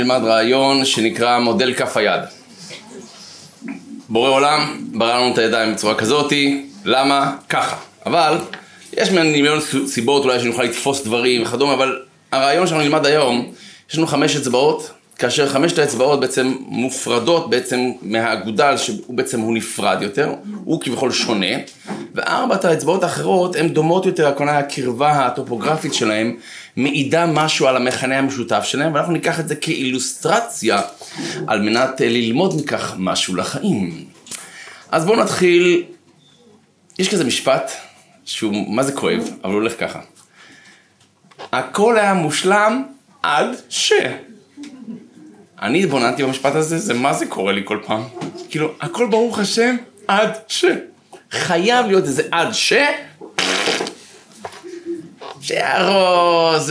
נלמד רעיון שנקרא מודל כף היד. בורא עולם ברא לנו את הידיים בצורה כזאתי, למה? ככה. אבל יש מיליון סיבות אולי שנוכל לתפוס דברים וכדומה, אבל הרעיון שאנחנו נלמד היום, יש לנו חמש אצבעות, כאשר חמשת האצבעות בעצם מופרדות בעצם מהאגודל שהוא בעצם הוא נפרד יותר, הוא כביכול שונה, וארבעת האצבעות האחרות הן דומות יותר, הכוונה הקרבה הטופוגרפית שלהן מעידה משהו על המכנה המשותף שלהם, ואנחנו ניקח את זה כאילוסטרציה על מנת ללמוד מכך משהו לחיים. אז בואו נתחיל, יש כזה משפט שהוא מה זה כואב, אבל הוא הולך ככה. הכל היה מושלם עד ש... אני התבוננתי במשפט הזה, זה מה זה קורה לי כל פעם. כאילו, הכל ברוך השם עד ש... חייב להיות איזה עד ש... שיהרוס...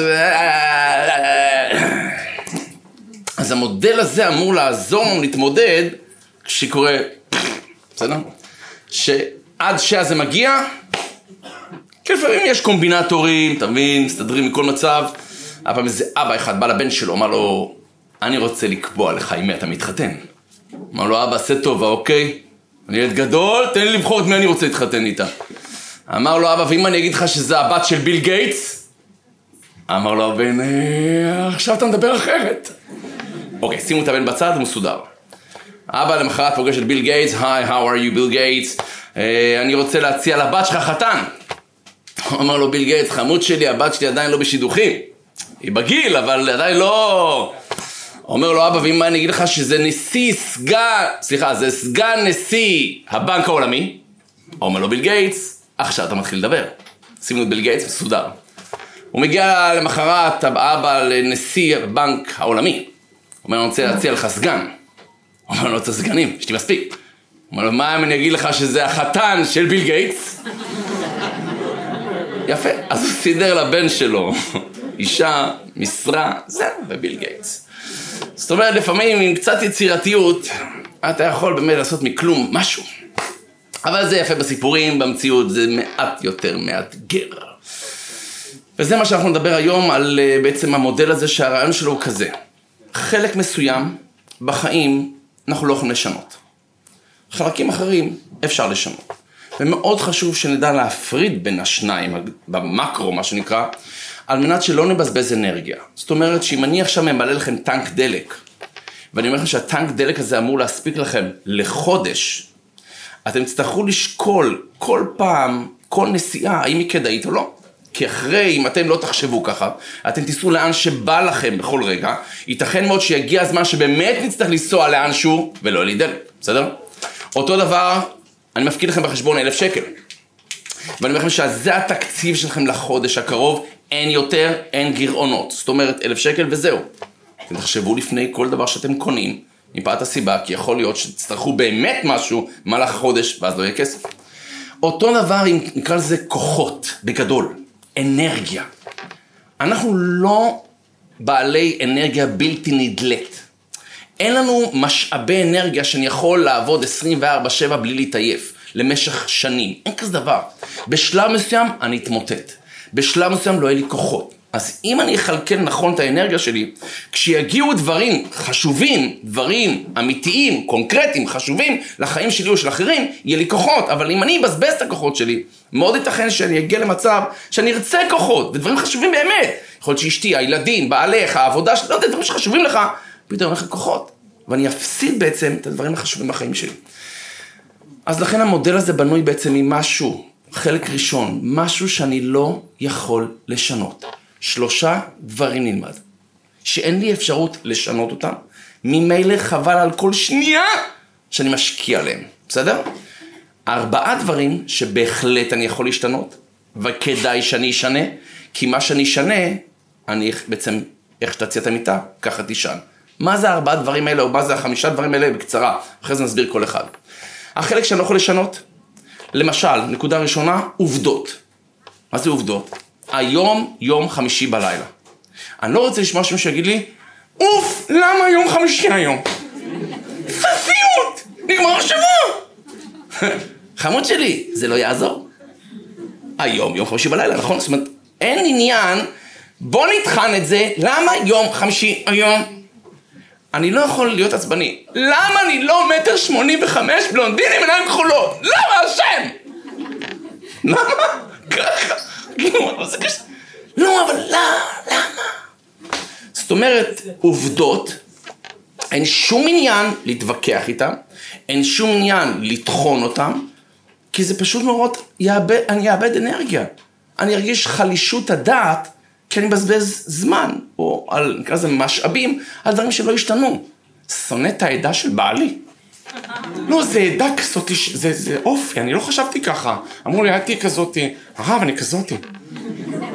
אז המודל הזה אמור לעזור לנו להתמודד כשקורה... בסדר? שעד שהזה מגיע, כי לפעמים יש קומבינטורים, אתה מבין, מסתדרים מכל מצב. היה פעם איזה אבא אחד בא לבן שלו, אמר לו, אני רוצה לקבוע לך עם מי אתה מתחתן. אמר לו, אבא, עשה טובה, אוקיי? אני ילד גדול, תן לי לבחור את מי אני רוצה להתחתן איתה. אמר לו, אבא, ואם אני אגיד לך שזה הבת של ביל גייטס? אמר לו הבן, אה, עכשיו אתה מדבר אחרת. אוקיי, שימו את הבן בצד, הוא מסודר. אבא למחרת פוגש את ביל גייטס, היי, how are you, ביל גייטס? אני רוצה להציע לבת שלך חתן. אמר לו ביל גייטס, חמוד שלי, הבת שלי עדיין לא בשידוכים. היא בגיל, אבל עדיין לא... אומר לו אבא, ואם אני אגיד לך שזה נשיא סגן, סליחה, זה סגן נשיא הבנק העולמי? אומר לו ביל גייטס, עכשיו אתה מתחיל לדבר. שימו את ביל גייטס מסודר. הוא מגיע למחרת, אבא לנשיא הבנק העולמי. אומר אני רוצה להציע לך סגן. אומר אני רוצה סגנים, יש לי מספיק. אומר מה אם אני אגיד לך שזה החתן של ביל גייטס? יפה, אז הוא סידר לבן שלו אישה, משרה, זהו, וביל גייטס. זאת אומרת, לפעמים עם קצת יצירתיות, אתה יכול באמת לעשות מכלום משהו. אבל זה יפה בסיפורים, במציאות זה מעט יותר מאתגר. וזה מה שאנחנו נדבר היום על אה, בעצם המודל הזה שהרעיון שלו הוא כזה. חלק מסוים בחיים אנחנו לא יכולים לשנות. חלקים אחרים אפשר לשנות. ומאוד חשוב שנדע להפריד בין השניים, במקרו מה שנקרא, על מנת שלא נבזבז אנרגיה. זאת אומרת שאם אני עכשיו ממלא לכם טנק דלק, ואני אומר לכם שהטנק דלק הזה אמור להספיק לכם לחודש, אתם תצטרכו לשקול כל פעם, כל נסיעה, האם היא כדאית או לא. כי אחרי, אם אתם לא תחשבו ככה, אתם תיסעו לאן שבא לכם בכל רגע, ייתכן מאוד שיגיע הזמן שבאמת נצטרך לנסוע לאנשהו ולא להידלק, בסדר? אותו דבר, אני מפקיד לכם בחשבון אלף שקל. ואני אומר לכם שזה התקציב שלכם לחודש הקרוב, אין יותר, אין גירעונות. זאת אומרת, אלף שקל וזהו. אתם תחשבו לפני כל דבר שאתם קונים, מפאת הסיבה, כי יכול להיות שתצטרכו באמת משהו במהלך החודש, ואז לא יהיה כסף. אותו דבר אם נקרא לזה כוחות, בגדול, אנרגיה. אנחנו לא בעלי אנרגיה בלתי נדלית. אין לנו משאבי אנרגיה שאני יכול לעבוד 24/7 בלי להתעייף, למשך שנים. אין כזה דבר. בשלב מסוים אני אתמוטט. בשלב מסוים לא יהיה לי כוחות. אז אם אני אכלכל נכון את האנרגיה שלי, כשיגיעו דברים חשובים, דברים אמיתיים, קונקרטיים, חשובים לחיים שלי או של אחרים, יהיה לי כוחות. אבל אם אני אבזבז את הכוחות שלי, מאוד ייתכן שאני אגיע למצב שאני ארצה כוחות, ודברים חשובים באמת. יכול להיות שאשתי, הילדים, בעלך, העבודה שלי, לא יודע, דברים שחשובים לך, פתאום אין לך כוחות. ואני אפסיד בעצם את הדברים החשובים בחיים שלי. אז לכן המודל הזה בנוי בעצם ממשהו, חלק ראשון, משהו שאני לא יכול לשנות. שלושה דברים נלמד, שאין לי אפשרות לשנות אותם, ממילא חבל על כל שנייה שאני משקיע עליהם, בסדר? ארבעה דברים שבהחלט אני יכול להשתנות, וכדאי שאני אשנה, כי מה שאני אשנה, אני בעצם, איך שתציע את המיטה, ככה תישן. מה זה הארבעה דברים האלה, או מה זה החמישה דברים האלה בקצרה, אחרי זה נסביר כל אחד. החלק שאני לא יכול לשנות, למשל, נקודה ראשונה, עובדות. מה זה עובדות? היום יום חמישי בלילה. אני לא רוצה לשמוע שמישהו יגיד לי, אוף, למה יום חמישי היום? סופיות! נגמר השבוע! חמוד שלי, זה לא יעזור. היום יום חמישי בלילה, נכון? זאת אומרת, אין עניין, בוא נטחן את זה, למה יום חמישי היום? אני לא יכול להיות עצבני. למה אני לא מטר שמונים וחמש בלונדין עם עיניים כחולות? למה השם? למה? ככה. כאילו, זה קשה. לא, אבל? למה? זאת אומרת, עובדות, אין שום עניין להתווכח איתן, אין שום עניין לטחון אותן, כי זה פשוט מאוד, יאבד, אני אאבד אנרגיה. אני ארגיש חלישות הדעת, כי אני מבזבז זמן, או על, נקרא לזה משאבים, על דברים שלא השתנו. שונא את העדה של בעלי. לא, זה עדה כזאתי, זה, אופי, אני לא חשבתי ככה. אמרו לי, אל תהיי כזאתי. הרב, אני כזאתי.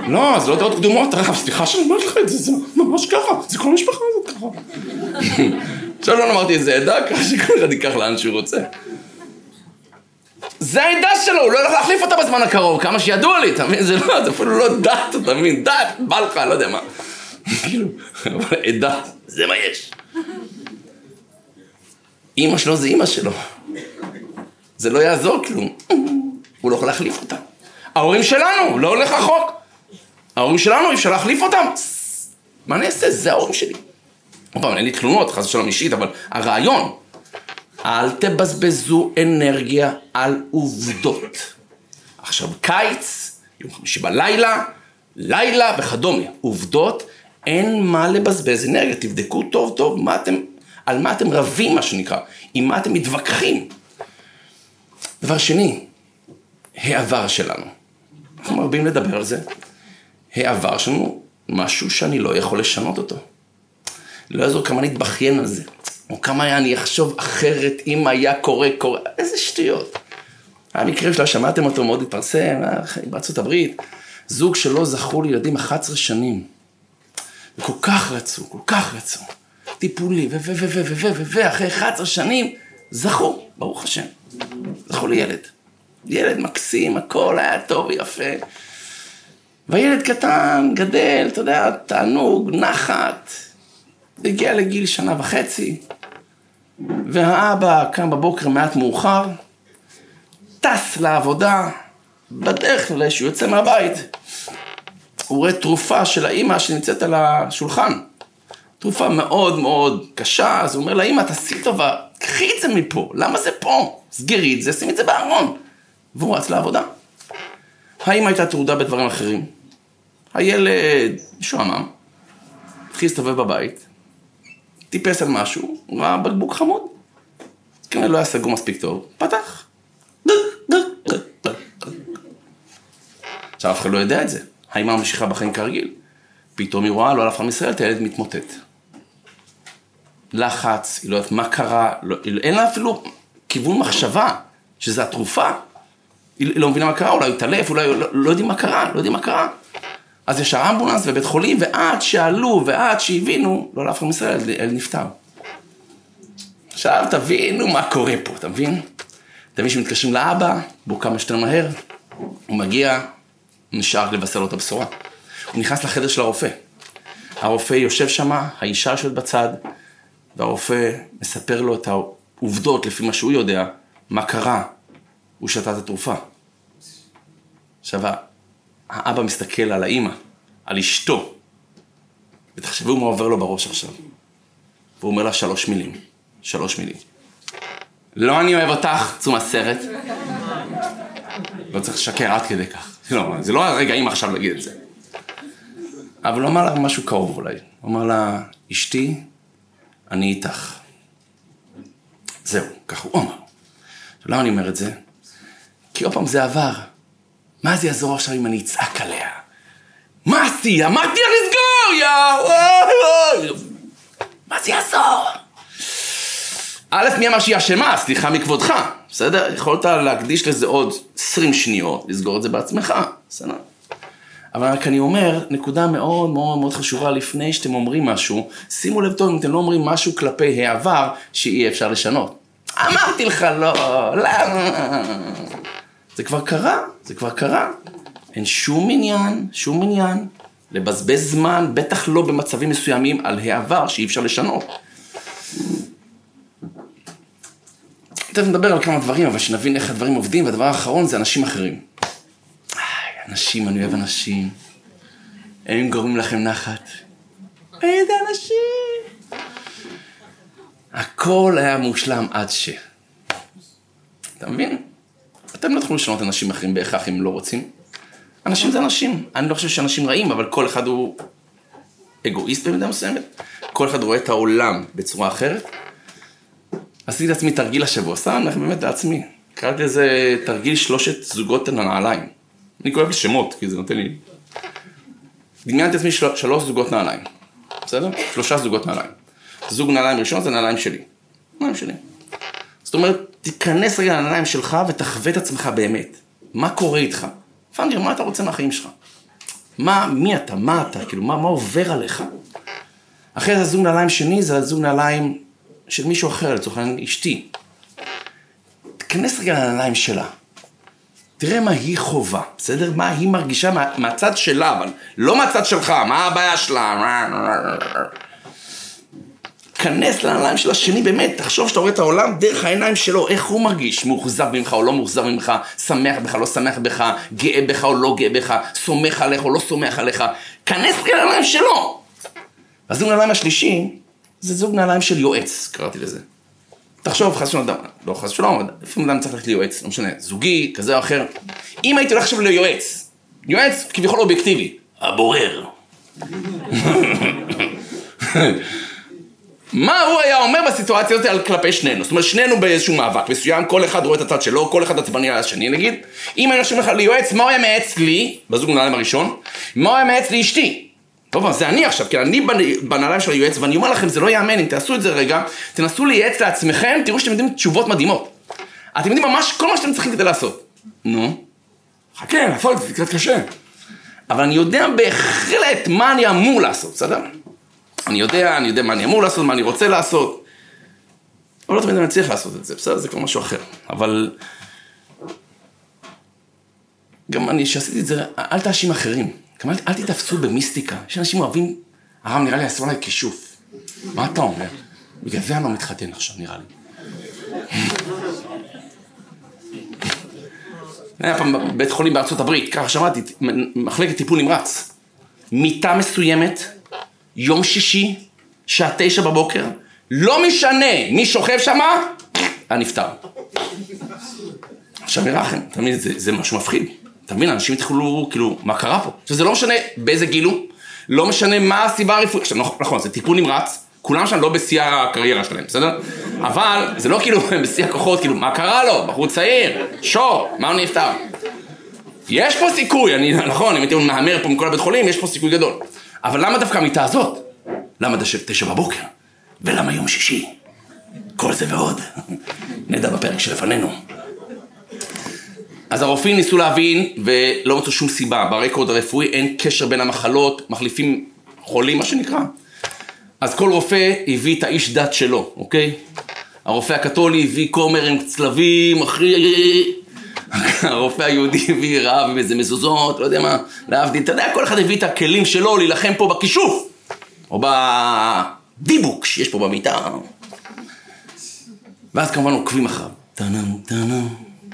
לא, זה לא דעות קדומות, הרב, סליחה שאני אומר לך את זה, זה ממש ככה, זה כל המשפחה הזאת ככה. עכשיו לא אמרתי איזה עדה, ככה שכל אחד ייקח לאן שהוא רוצה. זה העדה שלו, הוא לא הולך להחליף אותה בזמן הקרוב, כמה שידוע לי, אתה מבין? זה לא, זה אפילו לא דת, אתה מבין? דת, בא לך, לא יודע מה. כאילו, אבל עדה, זה מה יש. אימא שלו זה אימא שלו. זה לא יעזור כלום. הוא לא יכול להחליף אותה. ההורים שלנו, לא הולך רחוק. ההורים שלנו, אי אפשר להחליף אותם. מה אני אעשה? זה ההורים שלי. עוד פעם, אין לי תלונות, חס ושלום אישית, אבל הרעיון, אל תבזבזו אנרגיה על עובדות. עכשיו, קיץ, יום חמישי בלילה, לילה וכדומה. עובדות, אין מה לבזבז אנרגיה. תבדקו טוב טוב מה אתם, על מה אתם רבים, מה שנקרא, עם מה אתם מתווכחים. דבר שני, העבר שלנו. אנחנו מרבים לדבר על זה. העבר שלנו, משהו שאני לא יכול לשנות אותו. לא יעזור כמה נתבכיין על זה, או כמה אני אחשוב אחרת אם היה קורה, קורה, איזה שטויות. המקרה שלה, שמעתם אותו, מאוד התפרסם, אה, בארצות הברית, זוג שלא זכו לילדים 11 שנים. וכל כך רצו, כל כך רצו. טיפולי, ו... ו... ו... ו... ו... ו... ו... אחרי 11 שנים, זכו, ברוך השם. זכו לילד. ילד מקסים, הכל היה טוב ויפה. והילד קטן, גדל, אתה יודע, תענוג, נחת. הגיע לגיל שנה וחצי, והאבא קם בבוקר מעט מאוחר, טס לעבודה, בדרך כלל שהוא יוצא מהבית. הוא רואה תרופה של האימא שנמצאת על השולחן. תרופה מאוד מאוד קשה, אז הוא אומר לאימא, תעשי טובה, קחי את זה מפה, למה זה פה? סגרי את זה, שימי את זה בארון. והוא רץ לעבודה. האמא הייתה טרודה בדברים אחרים. הילד משועמם, התחיל להסתובב בבית, טיפס על משהו, ראה בקבוק חמוד. כנראה לא היה סגור מספיק טוב, פתח. עכשיו אף אחד לא יודע את זה. האמא ממשיכה בחיים כרגיל. פתאום היא רואה, לא על אף אחד מישראל, את הילד מתמוטט. לחץ, היא לא יודעת מה קרה, לא, אין לה אפילו כיוון מחשבה שזה התרופה. היא לא מבינה מה קרה, אולי הוא התעלף, אולי לא, לא יודעים מה קרה, לא יודעים מה קרה. אז ישר אמבולנס ובית חולים, ועד שעלו ועד שהבינו, לא לאף אחד מישראל, הילד נפטר. עכשיו תבינו מה קורה פה, אתה מבין? אתה מבין שמתקשרים לאבא, בואו כמה שיותר מהר, הוא מגיע, נשאר לבשר לו את הבשורה. הוא נכנס לחדר של הרופא. הרופא יושב שם, האישה יושבת בצד, והרופא מספר לו את העובדות לפי מה שהוא יודע, מה קרה. הוא שתה את התרופה. עכשיו, האבא מסתכל על האימא, על אשתו, ותחשבו מה עובר לו בראש עכשיו. והוא אומר לה שלוש מילים, שלוש מילים. לא אני אוהב אותך, צאו מהסרט. לא צריך לשקר עד כדי כך. לא, זה לא הרגעים עכשיו להגיד את זה. אבל הוא אמר לה משהו קרוב אולי. הוא אמר לה, אשתי, אני איתך. זהו, ככה הוא אמר. למה אני אומר את זה? כי עוד פעם זה עבר. מה זה יעזור עכשיו אם אני אצעק עליה? מה עשי? אמרתי לך לסגור, יא! מה זה יעזור? א', מי אמר שהיא אשמה? סליחה מכבודך, בסדר? יכולת להקדיש לזה עוד 20 שניות, לסגור את זה בעצמך, בסדר? אבל רק אני אומר, נקודה מאוד מאוד מאוד חשובה לפני שאתם אומרים משהו, שימו לב טוב אם אתם לא אומרים משהו כלפי העבר שאי אפשר לשנות. אמרתי לך לא, למה? זה כבר קרה, זה כבר קרה. אין שום עניין, שום עניין, לבזבז זמן, בטח לא במצבים מסוימים, על העבר שאי אפשר לשנות. תכף נדבר על כמה דברים, אבל שנבין איך הדברים עובדים, והדבר האחרון זה אנשים אחרים. אנשים, אני אוהב אנשים. הם גורמים לכם נחת. איזה אנשים. הכל היה מושלם עד ש... אתה מבין? אתם לא תוכלו לשנות אנשים אחרים בהכרח אם לא רוצים. אנשים זה אנשים. אני לא חושב שאנשים רעים, אבל כל אחד הוא אגואיסט במידה מסוימת. כל אחד רואה את העולם בצורה אחרת. עשיתי לעצמי תרגיל השבוע, סתם, באמת לעצמי. קראתי לזה תרגיל שלושת זוגות הנעליים. אני קורא בשמות, כי זה נותן לי... דמיינתי לעצמי של... שלוש זוגות נעליים, בסדר? שלושה זוגות נעליים. זוג נעליים ראשון זה נעליים שלי. נעליים שלי. זאת אומרת, תיכנס רגע לנעליים שלך ותחווה את עצמך באמת. מה קורה איתך? פנגר, מה אתה רוצה מהחיים שלך? מה, מי אתה? מה אתה? כאילו, מה, מה עובר עליך? אחרי זה זוג נעליים שני, זה הזוג נעליים של מישהו אחר, לצורך העניין אשתי. תיכנס רגע לנעליים שלה. תראה מה היא חווה, בסדר? מה היא מרגישה מה, מהצד שלה, אבל לא מהצד שלך, מה הבעיה שלה? כנס לנעליים של השני באמת, תחשוב שאתה רואה את העולם דרך העיניים שלו, איך הוא מרגיש, מאוכזב ממך או לא מאוכזב ממך, שמח בך, לא שמח בך, גאה בך או לא גאה בך, סומך עליך או לא סומך עליך, כנס לנעליים שלו. הזוג נעליים השלישי, זה זוג נעליים של יועץ, קראתי לזה. תחשוב, חס ושלום, לא חס ושלום, לפעמים אדם צריך ללכת ליועץ, לא משנה, זוגי, כזה או אחר. אם הייתי הולך עכשיו ליועץ, יועץ כביכול אובייקטיבי, הבורר. מה הוא היה אומר בסיטואציה הזאת על כלפי שנינו? זאת אומרת, שנינו באיזשהו מאבק מסוים, כל אחד רואה את הצד שלו, כל אחד עצבני על השני נגיד. אם אני חושב לך ליועץ, מה הוא היה מייעץ לי, בזוג נעליים הראשון, מה הוא היה מייעץ לאשתי? טוב, אז זה אני עכשיו, כי אני בנעליים של היועץ, ואני אומר לכם, זה לא ייאמן, אם תעשו את זה רגע, תנסו לייעץ לעצמכם, תראו שאתם יודעים תשובות מדהימות. אתם יודעים ממש כל מה שאתם צריכים כדי לעשות. נו, חכה, נפל, זה קצת קשה. אבל אני יודע בהחלט מה אני אמור לעשות, בסדר? אני יודע, אני יודע מה אני אמור לעשות, מה אני רוצה לעשות. אבל לא תמיד אני צריך לעשות את זה, בסדר? זה כבר משהו אחר. אבל... גם אני, שעשיתי את זה, אל תאשים אחרים. גם אל, אל תתפסו במיסטיקה. יש אנשים אוהבים, הרב נראה לי עשו עליי כישוף. מה אתה אומר? בגלל זה אני לא מתחתן עכשיו, נראה לי. היה פעם בבית חולים בארצות הברית, ככה שמעתי, מחלקת טיפול נמרץ. מיטה מסוימת, יום שישי, שעה תשע בבוקר, לא משנה מי שוכב שמה, הנפטר. עכשיו נראה לכם, תמיד זה, זה משהו מפחיד. אתה מבין, אנשים התחילו, כאילו, מה קרה פה? עכשיו זה לא משנה באיזה גיל הוא, לא משנה מה הסיבה הרפואית, עכשיו נכון, נכון, זה טיפול נמרץ, כולם שם לא בשיא הקריירה שלהם, בסדר? אבל זה לא כאילו בשיא הכוחות, כאילו, מה קרה לו? בחור צעיר, שור, מה הוא נפטר? יש פה סיכוי, אני, נכון, אם הייתי מהמר פה מכל הבית חולים, יש פה סיכוי גדול. אבל למה דווקא המיטה הזאת? למה תשע בבוקר? ולמה יום שישי? כל זה ועוד, נדע בפרק שלפנינו. אז הרופאים ניסו להבין ולא מצאו שום סיבה, ברקורד הרפואי אין קשר בין המחלות, מחליפים חולים מה שנקרא. אז כל רופא הביא את האיש דת שלו, אוקיי? הרופא הקתולי הביא כומר עם צלבים, אחי... הרופא היהודי הביא רב עם איזה מזוזות, לא יודע מה, להבדיל, אתה יודע, כל אחד הביא את הכלים שלו להילחם פה בכישוף, או בדיבוק שיש פה במיטה. ואז כמובן עוקבים אחריו. טאנם, טאנם,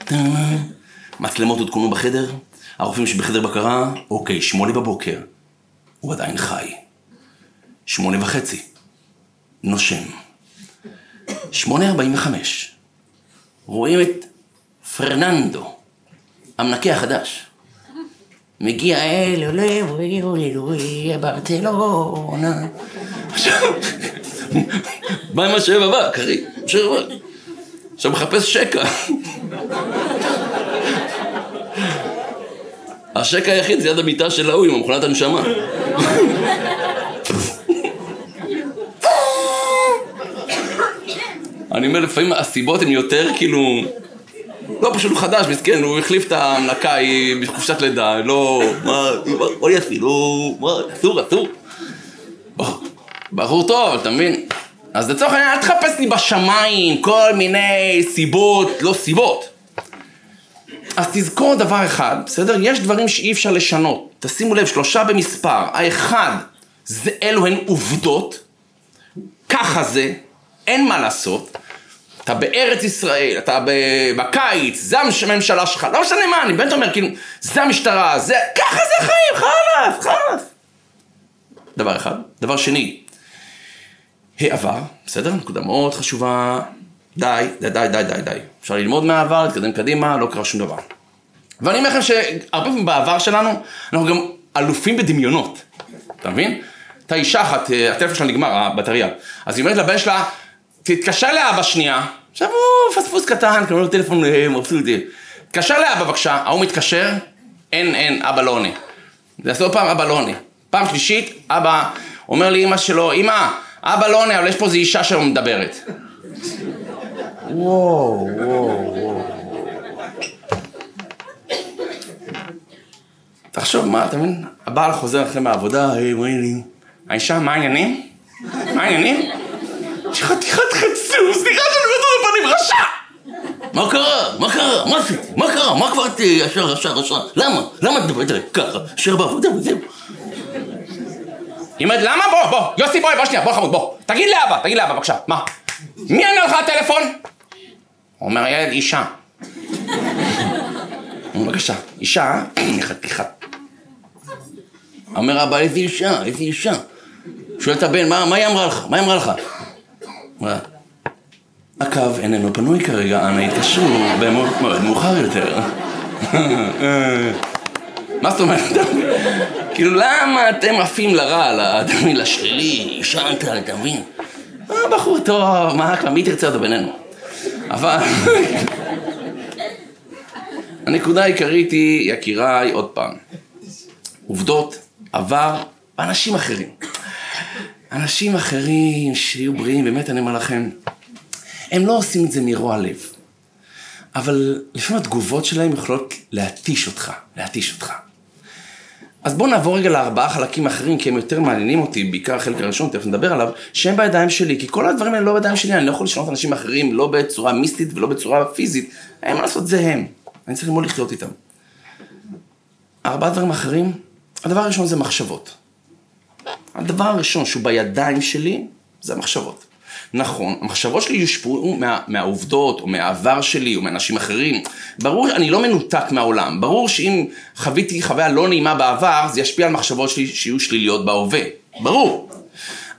טאנם. מצלמות הותקנו בחדר, הרופאים שבחדר בקרה, אוקיי, שמונה בבוקר, הוא עדיין חי. שמונה וחצי, נושם. שמונה ארבעים וחמש, רואים את פרננדו, המנקה החדש. מגיע אל עולה אוי אוי ברטלונה. עכשיו, מה עם השם הבא, קרי? עכשיו מחפש שקע. השקע היחיד זה יד המיטה של ההוא עם המכונת הנשמה. אני אומר, לפעמים הסיבות הן יותר כאילו... לא, פשוט הוא חדש, מסכן, הוא החליף את ההמלקה, היא בחופשת לידה, לא... מה, אוי יפי, לא... מה, אסור, אסור. בחור טוב, אתה מבין? אז לצורך העניין, אל תחפש לי בשמיים כל מיני סיבות, לא סיבות. אז תזכור דבר אחד, בסדר? יש דברים שאי אפשר לשנות. תשימו לב, שלושה במספר. האחד, זה אלו הן עובדות. ככה זה, אין מה לעשות. אתה בארץ ישראל, אתה בקיץ, זה הממשלה שלך, לא משנה מה, אני באמת אומר, כאילו, זה המשטרה, זה, ככה זה החיים, חלאס, חלאס. דבר אחד. דבר שני, העבר, בסדר? נקודה מאוד חשובה. די, די, די, די, די, די. אפשר ללמוד מהעבר, להתקדם קדימה, לא קרה שום דבר. ואני אומר לכם שהרבה פעמים בעבר שלנו, אנחנו גם אלופים בדמיונות. אתה מבין? הייתה אישה אחת, אה, הטלפון שלה נגמר, הבטריה. אז היא אומרת לבן שלה, תתקשר לאבא שנייה. עכשיו הוא פספוס קטן, קוראים לו טלפון אה, מבסוטי. תתקשר לאבא בבקשה, ההוא מתקשר, אין, אין, אבא לא עונה. זה עשו פעם, אבא לא עונה. פעם שלישית, אבא אומר לאמא שלו, אמא, אבא לא עונה, אבל יש פה איזו אישה שלא מדברת. וואו, וואו, וואו. תחשוב, מה, אתה מבין? הבעל חוזר אחרי מהעבודה, היי, מה העניינים? האישה, מה העניינים? מה העניינים? חתיכת חצוף, סליחה שאני אומר את הפנים, רשע! מה קרה? מה קרה? מה עשיתי? מה קרה? מה כבר את ישר, ישר, ישר? למה? למה את מדברת עליי ככה? ישר בעבודה וזהו. היא אומרת, למה? בוא, בוא, יוסי, בוא, בוא שנייה, בוא חמוד, בוא. תגיד לאבא, תגיד לאבא, בבקשה, מה? מי ענה לך הטלפון? הוא אומר, ילד, אישה. בבקשה, אישה, חתיכת. אומר אבא, איזה אישה, איזה אישה. שואל את הבן, מה, היא אמרה לך? מה היא אמרה לך? הקו איננו פנוי כרגע, אנא התקשרו במועד מאוחר יותר. מה זאת אומרת? כאילו, למה אתם עפים לרע, מבין, לשלילי, ישנת, אתה מבין? בחור טוב, מה, כבר מי תרצה אותו בינינו? אבל... הנקודה העיקרית היא, יקיריי, עוד פעם, עובדות, עבר, אנשים אחרים. אנשים אחרים שיהיו בריאים, באמת אני אומר לכם, הם לא עושים את זה מרוע לב. אבל לפעמים התגובות שלהם יכולות להתיש אותך, להתיש אותך. אז בואו נעבור רגע לארבעה חלקים אחרים, כי הם יותר מעניינים אותי, בעיקר החלק הראשון, תכף נדבר עליו, שהם בידיים שלי, כי כל הדברים האלה לא בידיים שלי, אני לא יכול לשנות אנשים אחרים, לא בצורה מיסטית ולא בצורה פיזית, אין מה לעשות, זה הם. אני צריך ללמוד לחיות איתם. ארבעה דברים אחרים, הדבר הראשון זה מחשבות. הדבר הראשון שהוא בידיים שלי, זה המחשבות. נכון, המחשבות שלי יושפעו מה, מהעובדות, או מהעבר שלי, או מאנשים אחרים. ברור, אני לא מנותק מהעולם. ברור שאם חוויתי חוויה לא נעימה בעבר, זה ישפיע על מחשבות שלי שיהיו שליליות בהווה. ברור.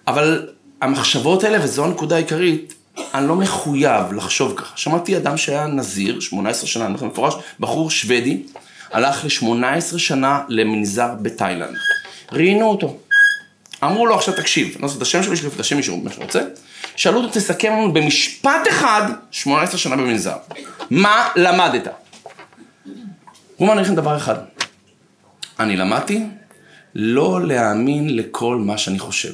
אבל המחשבות האלה, וזו הנקודה העיקרית, אני לא מחויב לחשוב ככה. שמעתי אדם שהיה נזיר, 18 שנה, אני אומר מפורש, בחור שוודי, הלך ל-18 שנה למנזר בתאילנד. ראיינו אותו. אמרו לו עכשיו תקשיב, אני לא יודע את השם שלו, יש לי את השם מישהו, מה שרוצה. שאלו אותו, תסכם לנו במשפט אחד, 18 שנה במנזר. מה למדת? הוא אמר לכם דבר אחד. אני למדתי לא להאמין לכל מה שאני חושב.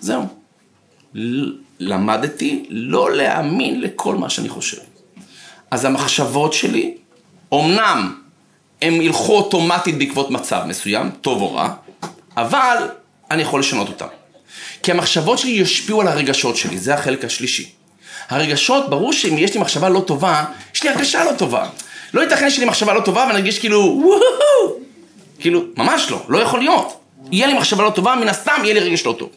זהו. למדתי לא להאמין לכל מה שאני חושב. אז המחשבות שלי, אמנם הם ילכו אוטומטית בעקבות מצב מסוים, טוב או רע, אבל אני יכול לשנות אותם. כי המחשבות שלי ישפיעו על הרגשות שלי, זה החלק השלישי. הרגשות, ברור שאם יש לי מחשבה לא טובה, יש לי הרגשה לא טובה. לא ייתכן שיש לי מחשבה לא טובה ואני ארגיש כאילו וואו, כאילו, ממש לא, לא יכול להיות. יהיה לי מחשבה לא טובה, מן הסתם יהיה לי רגש לא טוב.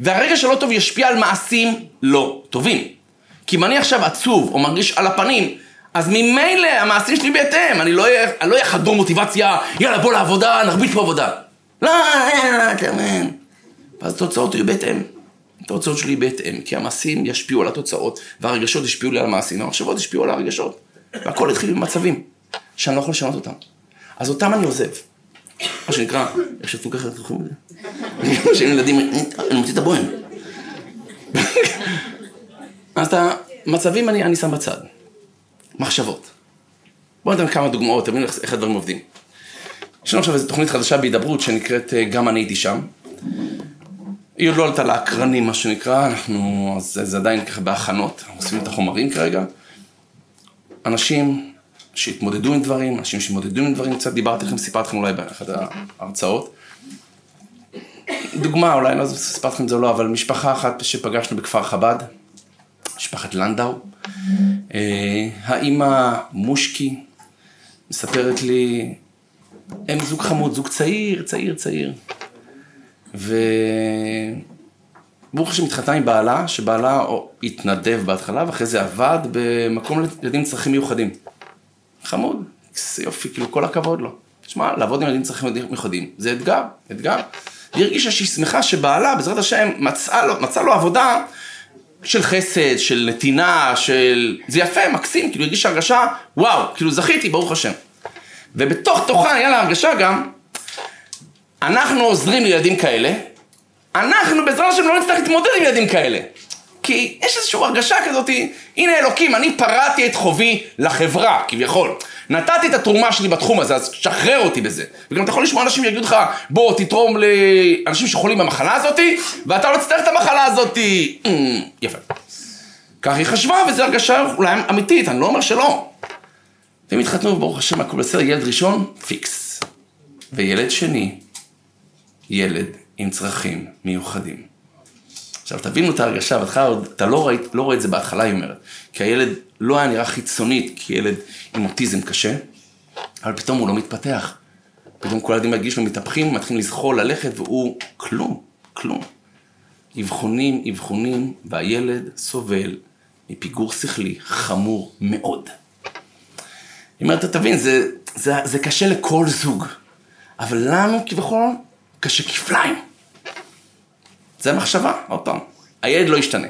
והרגש הלא טוב ישפיע על מעשים לא טובים. כי אם אני עכשיו עצוב או מרגיש על הפנים, אז ממילא המעשים שלי בהתאם, אני לא אהיה לא חדור מוטיבציה, יאללה בוא לעבודה, נרביץ פה עבודה. לא, אתה מבין. ואז התוצאות יהיו בהתאם. התוצאות שלי בהתאם, כי המעשים ישפיעו על התוצאות, והרגשות ישפיעו לי על המעשים, והמחשבות ישפיעו על הרגשות. והכל התחיל במצבים שאני לא יכול לשנות אותם. אז אותם אני עוזב. מה שנקרא, איך שפו ככה, איך קוראים לזה? כשהם ילדים, אני מוציא את הבוהם. אז את המצבים אני, אני שם בצד. מחשבות. בואו ניתן כמה דוגמאות, תבינו איך הדברים עובדים. יש לנו עכשיו איזו תוכנית חדשה בהידברות שנקראת גם אני הייתי שם. היא עוד לא עלתה לאקרנים, מה שנקרא, אנחנו, אז זה עדיין ככה בהכנות, אנחנו עושים את החומרים כרגע. אנשים שהתמודדו עם דברים, אנשים שהתמודדו עם דברים, קצת דיברתי לכם, סיפרתי לכם אולי באחת ההרצאות. דוגמה, אולי לא סיפרתי לכם את זה או לא, אבל משפחה אחת שפגשנו בכפר חב"ד, משפחת לנדאו. אה, האימא מושקי מספרת לי, הם זוג חמוד, זוג צעיר, צעיר, צעיר. וברוך השם התחתנה עם בעלה, שבעלה התנדב בהתחלה, ואחרי זה עבד במקום לילדים עם צרכים מיוחדים. חמוד, יופי, כאילו כל הכבוד לו. תשמע, לעבוד עם ילדים עם צרכים מיוחדים, זה אתגר, אתגר. והיא הרגישה שהיא שמחה שבעלה, בעזרת השם, מצא לו, מצא לו עבודה של חסד, של נתינה, של... זה יפה, מקסים, כאילו הרגישה הרגשה, וואו, כאילו זכיתי, ברוך השם. ובתוך תוכה היה לה הרגשה גם, אנחנו עוזרים לילדים כאלה, אנחנו בעזרת השם לא נצטרך להתמודד עם ילדים כאלה. כי יש איזושהי הרגשה כזאת, הנה אלוקים, אני פרעתי את חובי לחברה, כביכול. נתתי את התרומה שלי בתחום הזה, אז שחרר אותי בזה. וגם אתה יכול לשמוע אנשים שיגידו לך, בוא תתרום לאנשים שחולים במחלה הזאת, ואתה לא תצטרך את המחלה הזאת. Mm, יפה. כך היא חשבה, וזו הרגשה אולי אמיתית, אני לא אומר שלא. והם התחתנו, ברוך השם, הכל בסדר, ילד ראשון, פיקס. וילד שני, ילד עם צרכים מיוחדים. עכשיו תבינו את ההרגשה, בהתחלה אתה לא, ראית, לא רואה את זה בהתחלה, היא אומרת, כי הילד לא היה נראה חיצונית כילד עם אוטיזם קשה, אבל פתאום הוא לא מתפתח. פתאום כל הילדים מרגישים מתהפכים, מתחילים לזחול, ללכת, והוא כלום, כלום. אבחונים, אבחונים, והילד סובל מפיגור שכלי חמור מאוד. היא אומרת, תבין, זה, זה, זה קשה לכל זוג, אבל לנו כביכול קשה כפליים. זה המחשבה, עוד פעם. הילד לא ישתנה.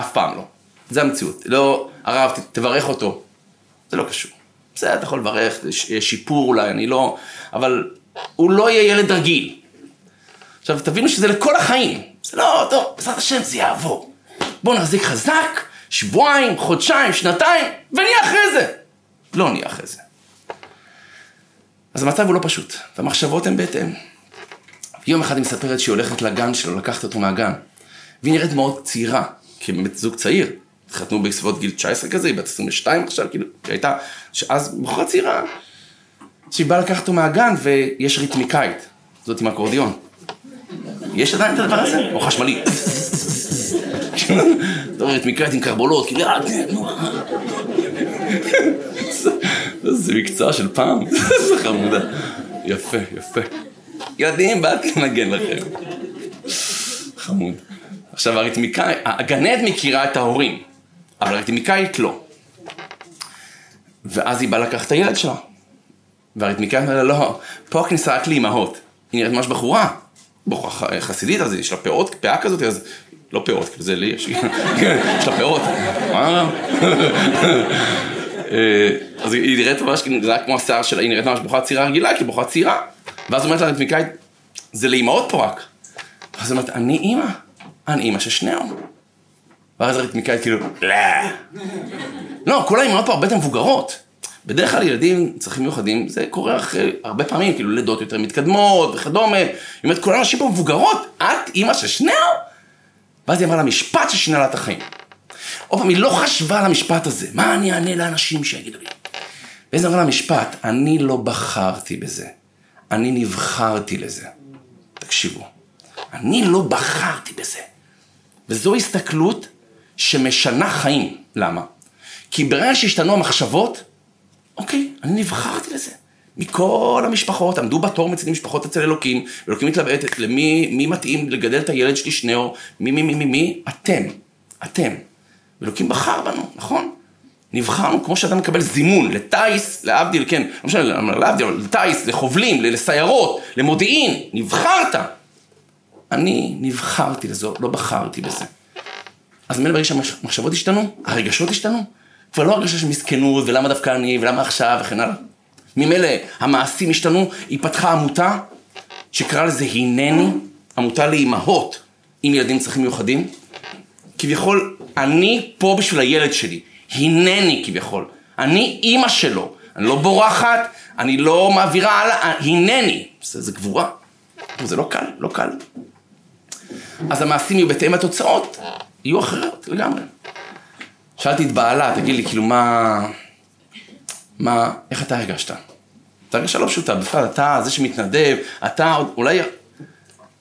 אף פעם לא. זה המציאות. לא, הרב, תברך אותו. זה לא קשור. בסדר, אתה יכול לברך, יש שיפור אולי, אני לא... אבל הוא לא יהיה ילד רגיל. עכשיו, תבינו שזה לכל החיים. זה לא, טוב, בעזרת השם זה יעבור. בואו נחזיק חזק, שבועיים, חודשיים, שנתיים, ונהיה אחרי זה. לא נהיה אחרי זה. אז המצב הוא לא פשוט, והמחשבות הן בהתאם. יום אחד היא מספרת שהיא הולכת לגן שלו, לקחת אותו מהגן. והיא נראית מאוד צעירה, כי באמת זוג צעיר. התחתנו בסביבות גיל 19 כזה, היא בת 22 עכשיו, כאילו, היא הייתה, אז בחורה צעירה, שהיא באה לקחת אותו מהגן ויש ריתמיקאית, זאת עם אקורדיון. יש עדיין את הדבר הזה? או חשמלי? אתה רואה ריתמיקאית עם קרבולות, כאילו, אה, כן, זה מקצוע של פעם, זה חמודה. יפה, יפה. ילדים, באתי לנגן לכם. חמוד. עכשיו הריתמיקאית, הגננת מכירה את ההורים, אבל הריתמיקאית לא. ואז היא באה לקחת את הילד שלה. והריתמיקאית אומרת לא, פה הכניסה רק לאימהות. היא נראית ממש בחורה. בחורה חסידית, אז יש לה פאות, פאה כזאת, אז... לא פאות, כאילו זה לי יש, יש לה פאות. אה, אז היא נראית ממש, זה היה כמו השיער שלה, היא נראית ממש בחורה צעירה רגילה, כי בחורה צעירה. ואז אומרת לה הרתמיקאית, זה לאימהות פה רק. ואז אומרת, אני אימא, אני אימא של שניהם. ואז הרתמיקאית כאילו, לא. לא, כל האימהות פה הרבה יותר מבוגרות. בדרך כלל ילדים עם צרכים מיוחדים, זה קורה אחרי הרבה פעמים, כאילו לידות יותר מתקדמות וכדומה. היא אומרת, כל האנשים פה מבוגרות, את אימא של שניהם? ואז היא אמרה לה משפט ששינה לה את החיים. עוד פעם, היא לא חשבה על המשפט הזה. מה אני אענה לאנשים שיגידו לי? ואז היא אמרה לה משפט, אני לא בחרתי בזה. אני נבחרתי לזה. תקשיבו, אני לא בחרתי בזה. וזו הסתכלות שמשנה חיים. למה? כי ברגע שהשתנו המחשבות, אוקיי, אני נבחרתי לזה. מכל המשפחות, עמדו בתור מצידי משפחות אצל אלוקים, ואלוקים מתלבטת למי מי מתאים לגדל את הילד שלי שניאור, מי מי מי מי מי, אתם, אתם. ואלוקים בחר בנו, נכון? נבחרנו כמו שאתה מקבל זימון לטיס, להבדיל, כן, לא משנה, להבדיל, לטיס, לחובלים, לסיירות, למודיעין, נבחרת. אני נבחרתי לזה, לא בחרתי בזה. אז מילא ברגע שהמחשבות השתנו, הרגשות השתנו, כבר לא הרגשה של מסכנות, ולמה דווקא אני, ולמה עכשיו, וכן הלאה. ממילא המעשים השתנו, היא פתחה עמותה, שקרא לזה הנני, עמותה לאימהות עם ילדים צרכים מיוחדים. כביכול, אני פה בשביל הילד שלי. הנני כביכול. אני אימא שלו. אני לא בורחת, אני לא מעבירה הלאה, הנני. זה, זה גבורה. זה לא קל, לא קל. אז המעשים יהיו בהתאם לתוצאות, יהיו אחרות לגמרי. שאלתי את בעלה, תגיד לי, כאילו, מה... מה... איך אתה הרגשת? זו הרגשה לא פשוטה, בכלל, אתה זה שמתנדב, אתה אולי...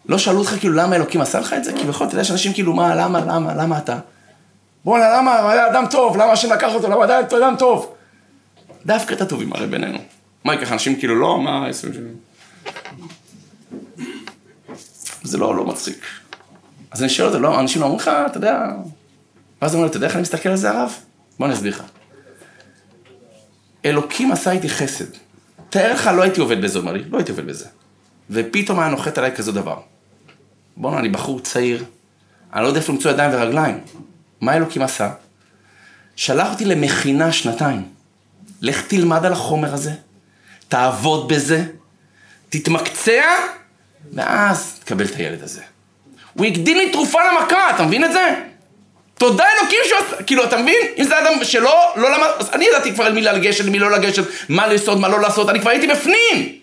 לא שאלו אותך כאילו למה אלוקים עשה לך את זה? כי בכל זאת, יש אנשים כאילו, מה, למה, למה, למה אתה? בואנה, למה, הוא היה אדם טוב, למה השם לקח אותו, למה עדיין אדם טוב? דווקא את הטובים הרי בינינו. מה, ככה אנשים כאילו לא, מה, זה לא, לא מצחיק. אז אני שואל אותו, לא, אנשים לא אומרים לך, אתה יודע... ואז הוא אומר, אתה יודע איך אני מסתכל על זה, הרב? בוא אני אסביר לך. אלוקים עשה איתי חסד. תאר לך, לא הייתי עובד בזה, הוא אומר לי, לא הייתי עובד בזה. ופתאום היה נוחת עליי כזה דבר. בואנה, אני בחור צעיר, אני לא יודע איפה למצוא ידיים ורגליים. מה אלוקים עשה? שלח אותי למכינה שנתיים. לך תלמד על החומר הזה, תעבוד בזה, תתמקצע, ואז תקבל את הילד הזה. הוא הקדים לי תרופה למכה, אתה מבין את זה? תודה אלוקים שהוא עשה, כאילו, אתה מבין? אם זה אדם שלא, לא למד, אז אני ידעתי כבר על מי לגשת, מי לא לגשת, מה לעשות, מה לא לעשות, אני כבר הייתי בפנים!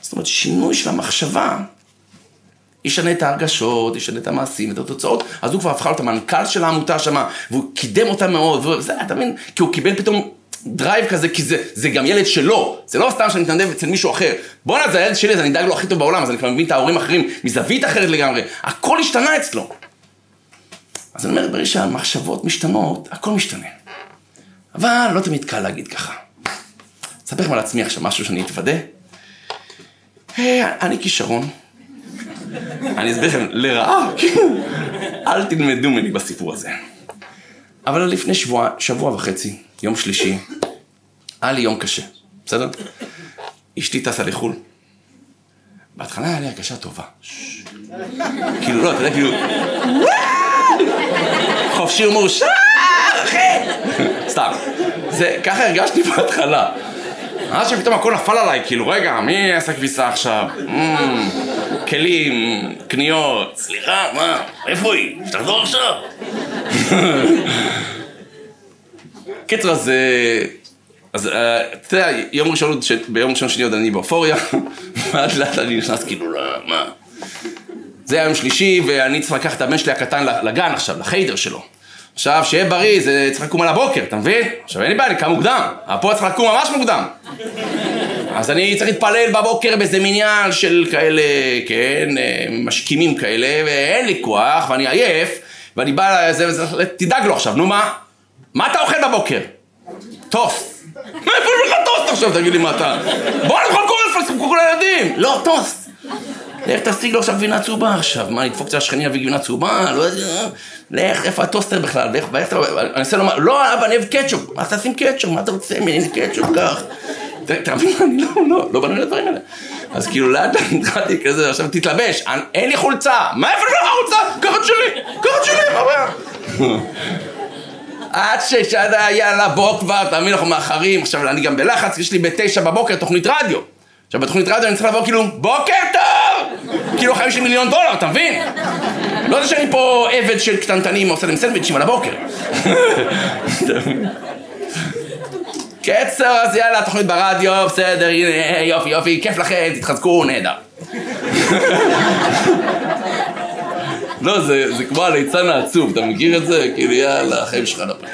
זאת אומרת, שינוי של המחשבה ישנה את ההרגשות, ישנה את המעשים, את התוצאות, אז הוא כבר הפכה להיות המנכ"ל של העמותה שמה, והוא קידם אותה מאוד, וזה, אתה מבין? כי הוא קיבל פתאום drive כזה, כי זה, זה גם ילד שלו, זה לא סתם שאני מתנדב אצל מישהו אחר. בואנה, זה הילד שלי, אז אני אדאג לו הכי טוב בעולם, אז אני כבר מבין את ההורים האחרים מזווית אחרת לגמרי. הכל השתנה אצלו. אז אני אומר, ברגע שהמחשבות משתנות, הכל משתנה. אבל לא תמיד קל להגיד ככה. אספר לכם על עצמי עכשיו משהו שאני אתוודה. אה, אני כישרון. אני אסביר לכם, לרעה, אל תלמדו ממני בסיפור הזה. אבל לפני שבוע, שבוע וחצי, יום שלישי, היה לי יום קשה, בסדר? אשתי טסה לחו"ל. בהתחלה היה לי הרגשה טובה. כאילו, לא, אתה יודע, כאילו... חופשי ומאושר, אחי! סתם. זה, ככה הרגשתי בהתחלה. עד שפתאום הכל נפל עליי, כאילו, רגע, מי עשה כביסה עכשיו? כלים, קניות, סליחה, מה? איפה היא? שתחזור עכשיו. קיצר, אז... אז אתה יודע, יום ראשון, ביום ראשון שני עוד אני באופוריה, ואז לאט אני נכנס כאילו, מה? זה היום שלישי, ואני צריך לקחת את הבן שלי הקטן לגן עכשיו, לחיידר שלו. עכשיו, שיהיה בריא, זה צריך לקום על הבוקר, אתה מבין? עכשיו, אין לי בעיה, אני קם מוקדם. הפועל צריך לקום ממש מוקדם. אז אני צריך להתפלל בבוקר באיזה מניין של כאלה, כן, משכימים כאלה, ואין לי כוח, ואני עייף, ואני בא לזה, תדאג לו עכשיו, נו מה? מה אתה אוכל בבוקר? טוסט. מאיפה יש לך טוסט עכשיו, תגיד לי מה אתה? בוא נאכל קורנפלקס כל הילדים! לא, טוסט. לך תשיג לו עכשיו גבינה צהובה עכשיו, מה, נדפוק אצל השכנים להביא גבינה צהובה? לא יודע, לך, איפה הטוסטר בכלל? ואיך, ואיך אתה, אני אנסה לומר, לא, אבא, אני אוהב קטשופ, מה תשים קטשופ, מה אתה רוצה ממני קטשופ כך? אני לא, לא, לא בנוי לדברים האלה. אז כאילו לאט לאט התחלתי כזה, עכשיו תתלבש, אין לי חולצה, מה איפה לך חולצה? קח את שלי, קח את שלי, מה הבעיה? עד ששעד יאללה בוא כבר, אתה מבין, אנחנו מאחרים, עכשיו אני גם בלחץ, יש לי בתשע בבוקר תוכנית רדיו. עכשיו בתוכנית רדיו אני צריך לבוא כאילו, בוקר טוב! כאילו חיים של מיליון דולר, אתה מבין? לא זה שאני פה עבד של קטנטנים עושה להם סנדוויצ'ים על הבוקר. קצר, אז יאללה, תוכנית ברדיו, בסדר, הנה, יופי, יופי, כיף לכם, תתחזקו, נהדר. לא, זה, זה כמו הליצן העצוב, אתה מכיר את זה? כאילו, יאללה, החיים שלך נפל.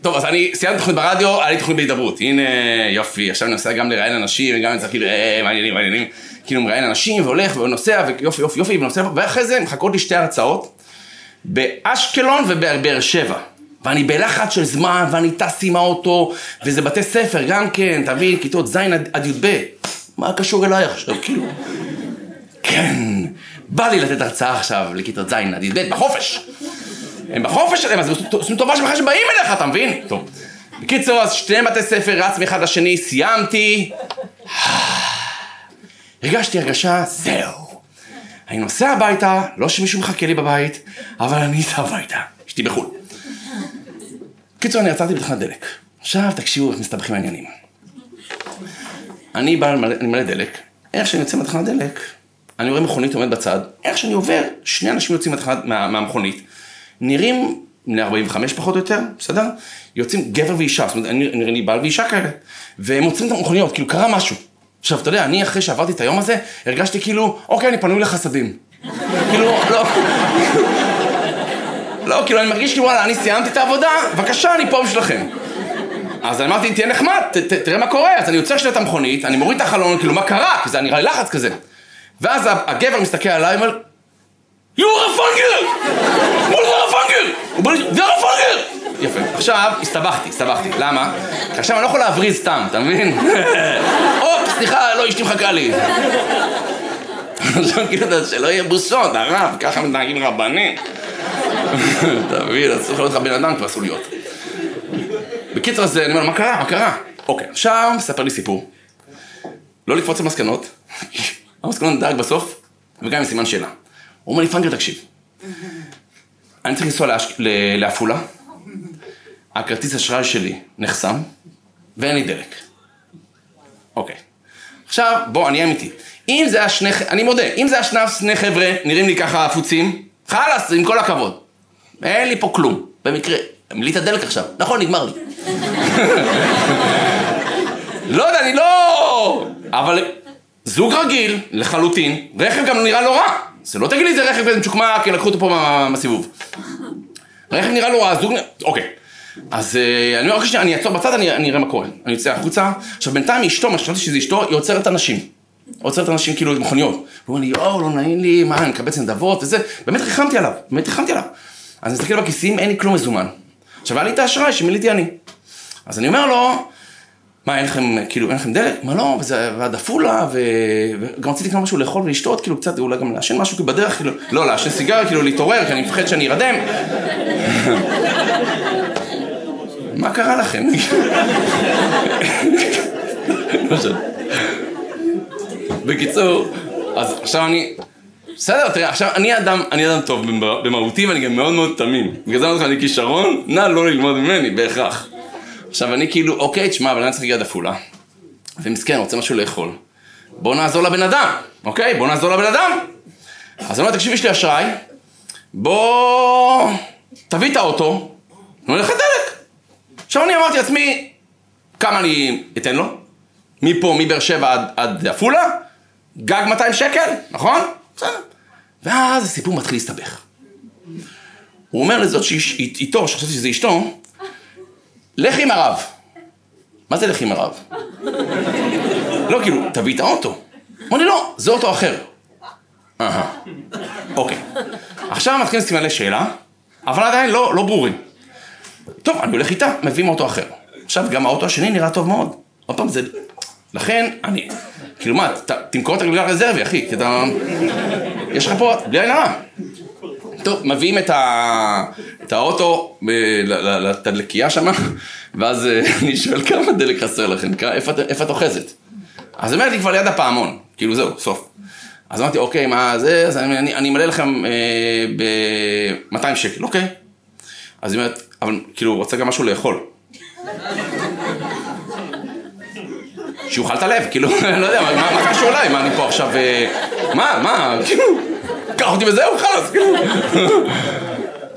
טוב, אז אני סיימתי תוכנית ברדיו, היה לי תוכנית בהידברות. הנה, יופי, עכשיו אני נוסע גם לראיין אנשים, וגם אני צריך כאילו, אה, מעניינים, מעניינים. כאילו מראיין אנשים, והולך, ונוסע, ויופי, יופי, יופי, ונוסע, ואחרי זה מחכות לי שתי הרצאות, באשקלון ובבאר שבע. ואני בלחץ של זמן, ואני טס עם האוטו, וזה בתי ספר גם כן, תבין, כיתות ז' עד י"ב. מה קשור אליי עכשיו, כאילו? כן, בא לי לתת הרצאה עכשיו לכיתות ז' עד י"ב בחופש. הם בחופש שלהם, אז עושים טובה שבכלל שבאים אליך, אתה מבין? טוב. בקיצור, אז שני בתי ספר רץ מאחד לשני, סיימתי. הרגשתי הרגשה, זהו. אני נוסע הביתה, לא שמישהו מחכה לי בבית, אבל אני אסע הביתה. אשתי בחו"ל. בקיצור, אני עצרתי בתחנת דלק. עכשיו תקשיבו איך מסתבכים העניינים. אני בא, אני מלא דלק, איך שאני יוצא מתחנת דלק, אני רואה מכונית עומד בצד, איך שאני עובר, שני אנשים יוצאים מהתחנת, מה, מהמכונית, נראים בני 45 פחות או יותר, בסדר? יוצאים גבר ואישה, זאת אומרת, נראה לי בעל ואישה כאלה, והם עוצרים את המכוניות, כאילו קרה משהו. עכשיו, אתה יודע, אני אחרי שעברתי את היום הזה, הרגשתי כאילו, אוקיי, אני פנוי לחסדים. כאילו, לא... לא, כאילו, אני מרגיש כאילו, וואלה, אני סיימתי את העבודה, בבקשה, אני פה בשבילכם. אז אמרתי, תהיה נחמד, ת, ת, תראה מה קורה, אז אני יוצר שנייה את המכונית, אני מוריד את החלון, כאילו, מה קרה? כי זה נראה לי לחץ כזה. ואז הגבר מסתכל עליי, אומר, יואו, רפנגר! מול רפנגר! הוא בא לי, זה רפנגר! יפה. עכשיו, הסתבכתי, הסתבכתי. למה? כי עכשיו אני לא יכול להבריז סתם, אתה מבין? הופ, סליחה, לא, אשתי מחכה לי. עכשיו כאילו, שלא יהיה בושות, הרב, ככה מתנהגים רבנים. אתה מבין, אסור להיות לך בן אדם, כבר אסור להיות. בקיצור, אז אני אומר, מה קרה? מה קרה? אוקיי, עכשיו, ספר לי סיפור. לא לקפוץ למסקנות, המסקנות דאג בסוף, וגם עם סימן שאלה. הוא אומר לי, פנקר, תקשיב. אני צריך לנסוע לעפולה, הכרטיס אשראי שלי נחסם, ואין לי דלק. אוקיי. עכשיו, בוא, אני אמיתי. אם זה היה שני, אני מודה, אם זה היה שני חבר'ה, נראים לי ככה עפוצים, חלאס, עם כל הכבוד. אין לי פה כלום. במקרה, מילאת דלק עכשיו. נכון, נגמר לי. לא יודע, אני לא... אבל זוג רגיל, לחלוטין, רכב גם נראה לא רע. זה לא תגיד לי זה רכב כזה מצ'וקמק, כי לקחו אותו פה מה- מהסיבוב. רכב נראה לא רע, זוג... אוקיי. אז אה, אני אומר, "אוקיי, שנייה, אני אעצור בצד, אני אראה מה קורה. אני יוצא החוצה. עכשיו בינתיים אשתו, מה שחשבתי שזה אשתו, היא עוצרת אנשים. עוצרת אנשים כאילו עם מכוניות. הוא אומר לי, יואו, לא נעים לי, מה, אני מקבץ נדבות וזה. באמת ריחמתי עליו, באמת ריחמתי עליו. אז אני מסתכל בכיסים, אין לי כלום מזומן. עכשיו, היה לי את האשראי שמילאתי אני. אז אני אומר לו, מה, אין לכם, כאילו, אין לכם דלק? מה לא, וזה ועד עפולה, ו... וגם רציתי לקנות משהו לאכול ולשתות, כאילו, קצת, אולי גם לעשן משהו, כאילו, בדרך, כאילו, לא, לעשן סיגריה, כאילו, להתעורר, כי אני מפחד שאני ארדם. מה קרה לכם? בקיצור, אז עכשיו אני... בסדר, תראה, עכשיו אני אדם, אני אדם טוב במ- במהותי ואני גם מאוד מאוד תמים. בגלל זה אני אומר לך, אני כישרון, נא לא ללמוד ממני, בהכרח. עכשיו אני כאילו, אוקיי, תשמע, אבל אני צריך להגיע עפולה. ומסכן, רוצה משהו לאכול. בוא נעזור לבן אדם, אוקיי? בוא נעזור לבן אדם. אז אני אומר, תקשיב, יש לי אשראי, בוא... תביא את האוטו, אני אומר לך דלק. עכשיו אני אמרתי לעצמי, כמה אני אתן לו? מפה, מבאר שבע עד עפולה? גג 200 שקל, נכון? בסדר. ואז הסיפור מתחיל להסתבך. הוא אומר לזאת שאיתו, שחשבתי שזה אשתו, לך עם הרב. מה זה לך עם הרב? לא, כאילו, תביא את האוטו. אמר לי, לא, זה אוטו אחר. אהה, אוקיי. עכשיו מתחילים סימני שאלה, אבל עדיין לא, לא ברורים. טוב, אני הולך איתה, מביאים אוטו אחר. עכשיו, גם האוטו השני נראה טוב מאוד. עוד פעם, זה... לכן, אני... כאילו מה, תמכור את הגלגל הרזרבי, אחי, כי אתה... יש לך פה, בלי עין הרע. טוב, מביאים את, ה... את האוטו לתדלקייה שם, ואז אה, אני שואל כמה דלק חסר לכם, איפה, איפה את אוחזת? אז היא אומרת לי כבר ליד הפעמון, כאילו זהו, סוף. אז אמרתי, אוקיי, מה זה, אז אני, אני, אמלא לכם אה, ב-200 שקל, אוקיי. אז היא אומרת, אבל כאילו, רוצה גם משהו לאכול. שיאכל את הלב, כאילו, לא יודע, מה זה קשור אליי? מה, אני פה עכשיו... אה, מה, מה, כאילו, קח אותי וזהו, חלאס, כאילו.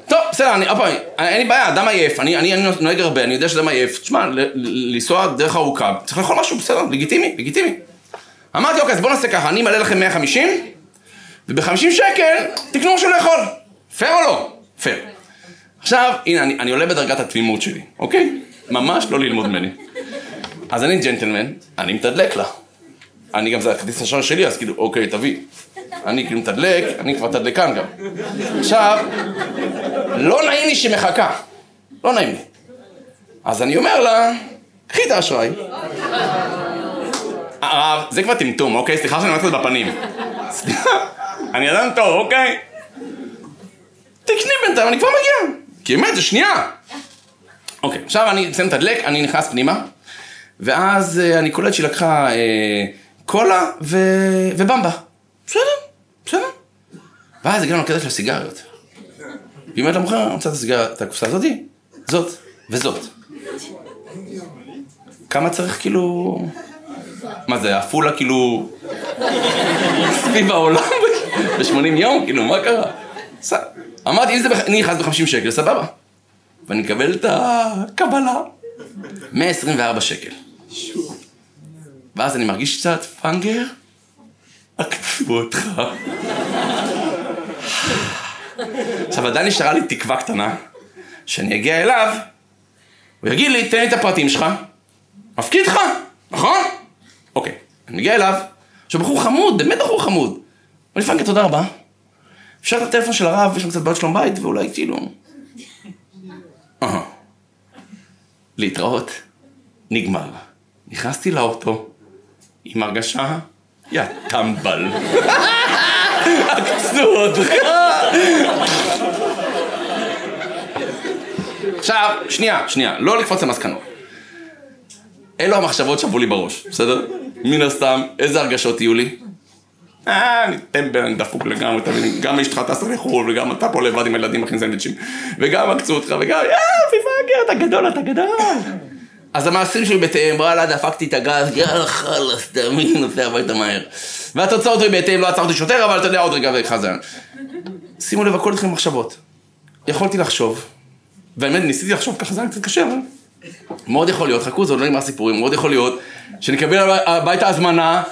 טוב, בסדר, אני, פעם, אין לי בעיה, אדם עייף, אני, אני, אני נוהג הרבה, אני יודע שאדם עייף, תשמע, לנסוע דרך ארוכה, צריך לאכול משהו, בסדר, לגיטימי, לגיטימי. אמרתי, אוקיי, אז בואו נעשה ככה, אני אמלא לכם 150, וב-50 שקל תקנו משהו לאכול. פייר או לא? פייר. עכשיו, הנה, אני, אני עולה בדרגת התמימות שלי, אוקיי? ממש לא ללמוד ממני. אז אני ג'נטלמן, אני מתדלק לה. אני גם, זה הכרטיס אשראי שלי, אז כאילו, אוקיי, תביא. אני כאילו מתדלק, אני כבר תדלקן גם. עכשיו, לא נעים לי שהיא מחכה. לא נעים לי. אז אני אומר לה, קחי את האשראי. הרב, זה כבר טמטום, אוקיי? סליחה שאני אומר את זה בפנים. סליחה, אני אדם טוב, אוקיי? תקני בינתיים, אני כבר מגיע. כי באמת, זה שנייה. אוקיי, עכשיו אני מסיים לתדלק, אני נכנס פנימה, ואז אה, אני קולט שהיא לקחה אה, קולה ו... ובמבה. בסדר, בסדר. ואז הגענו לקטע של הסיגריות. והיא אומרת למוכר, אני רוצה את הסיגריה, את הקופסה הזאתי, זאת וזאת. כמה צריך כאילו... מה זה, עפולה כאילו... סביב העולם ב-80 יום? כאילו, מה קרה? אמרתי, אם זה, בח- נכנס ב-50 שקל, סבבה. ואני מקבל את הקבלה. 124 שקל. ואז אני מרגיש קצת, פאנגר, עקפו אותך. עכשיו עדיין נשארה לי תקווה קטנה, שאני אגיע אליו, הוא יגיד לי, תן לי את הפרטים שלך, מפקיד לך, נכון? אוקיי, אני מגיע אליו, עכשיו בחור חמוד, באמת בחור חמוד. אומר לי, פאנגר, תודה רבה. אפשר את הטלפון של הרב, יש לו קצת בעיות שלום בית, ואולי כאילו... להתראות, נגמר. נכנסתי לאוטו עם הרגשה, יא טמבל. עקצו אותך. עכשיו, שנייה, שנייה, לא לקפוץ למסקנות. אלו המחשבות שעברו לי בראש, בסדר? מן הסתם, איזה הרגשות יהיו לי? אה, אני טמבל, אני דפוק לגמרי, אתה מבין, גם אשתך טסה לחו"ל, וגם אתה פה לבד עם הילדים מכין סנדוויצ'ים, וגם עקצו אותך, וגם, יא, פיפאגר, אתה גדול, אתה גדול. אז המעשים שלי בהתאם, וואלה, דפקתי את הגז, יאללה חלאס, תאמין, נוסע הביתה מהר. והתוצאות היו בהתאם, לא עצרתי שוטר, אבל אתה יודע, עוד רגע וחזר. שימו לב, הכל התחיל במחשבות. יכולתי לחשוב, והאמת, ניסיתי לחשוב ככה, זה היה קצת קשה, אבל... מאוד יכול להיות, חכו, זה עוד לא נגמר סיפורים, מאוד יכול להיות שנקבל הביתה הזמנה,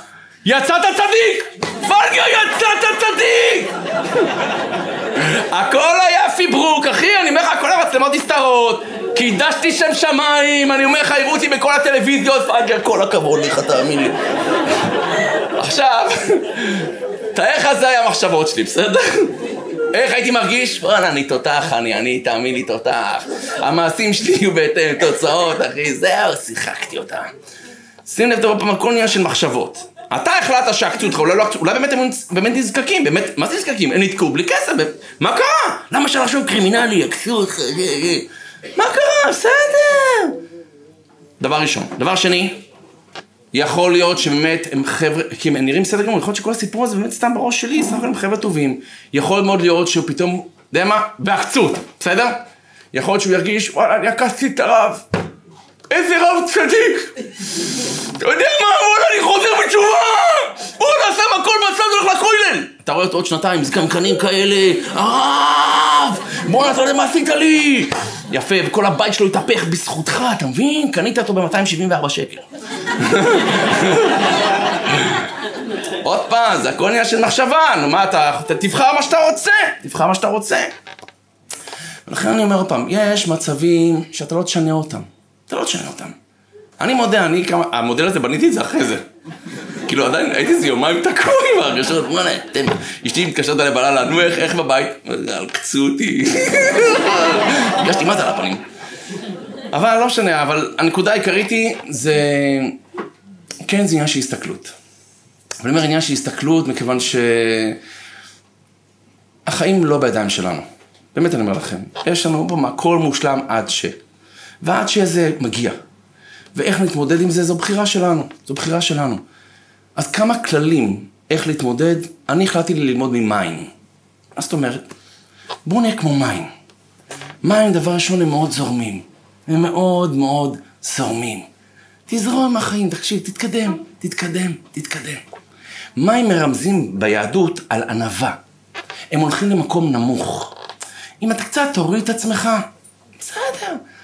יצאת צדיק! פרגר, יצאת צדיק! הכל היה פיברוק, אחי, אני אומר לך, כל המצלמות נסתרות, קידשתי שם שמיים, אני אומר לך, הראו אותי בכל הטלוויזיות, פרגר, כל הכבוד לך, תאמין לי. עכשיו, תאר לך זה היה המחשבות שלי, בסדר? איך הייתי מרגיש? וואלה, אני תותח, אני, אני, תאמין לי, תותח. המעשים שלי יהיו בהתאם, תוצאות, אחי, זהו, שיחקתי אותה. שים לב, טוב, הכל עניין של מחשבות. אתה החלטת שעקצו אותך, אולי, לא, אולי באמת הם באמת נזקקים, באמת, מה זה נזקקים? הם נתקעו בלי כסף, מה קרה? למה שלחשוב קרימינלי, עקצו אותך, מה קרה? בסדר. דבר ראשון. דבר שני, יכול להיות שבאמת הם חבר'ה, כי הם נראים בסדר גמור, יכול להיות שכל הסיפור הזה באמת סתם בראש שלי, סך הכל הם חבר'ה טובים. יכול מאוד להיות שהוא פתאום, יודע מה? בעקצות, בסדר? יכול להיות שהוא ירגיש, וואלה, אני עקצתי את הרב. איזה רב צדיק! אתה יודע מה? וואלה, אני חוזר בתשובה! וואלה, שם הכל בצד והולך לכולל! אתה רואה אותו עוד שנתיים, זקנקנים כאלה, הרב! בואנה, אתה יודע מה עשית לי? יפה, וכל הבית שלו התהפך בזכותך, אתה מבין? קנית אותו ב-274 שקל. עוד פעם, זה הכל עניין של מחשבה, נו מה אתה, תבחר מה שאתה רוצה, תבחר מה שאתה רוצה. ולכן אני אומר עוד פעם, יש מצבים שאתה לא תשנה אותם. אתה לא תשנה אותם. אני מודה, אני כמה, המודל הזה בניתי את זה אחרי זה. כאילו עדיין הייתי איזה יומיים תקוע עם ההרגשות, וואלה, אתם, אשתי מתקשרת אליי בלילה, נו איך, איך בבית? עקצו אותי. הרגשתי מה זה על הפנים. אבל לא משנה, אבל הנקודה העיקרית היא, זה, כן זה עניין של הסתכלות. אבל אני אומר עניין של הסתכלות, מכיוון שהחיים לא בידיים שלנו. באמת אני אומר לכם, יש לנו פה הכל מושלם עד ש... ועד שזה מגיע. ואיך נתמודד עם זה, זו בחירה שלנו. זו בחירה שלנו. אז כמה כללים איך להתמודד, אני החלטתי ללמוד ממים. מה זאת אומרת? בואו נהיה כמו מים. מים, דבר ראשון, הם מאוד זורמים. הם מאוד מאוד זורמים. תזרום עם החיים, תקשיב, תתקדם, תתקדם, תתקדם. מים מרמזים ביהדות על ענווה. הם הולכים למקום נמוך. אם אתה קצת תוריד את עצמך, בסדר.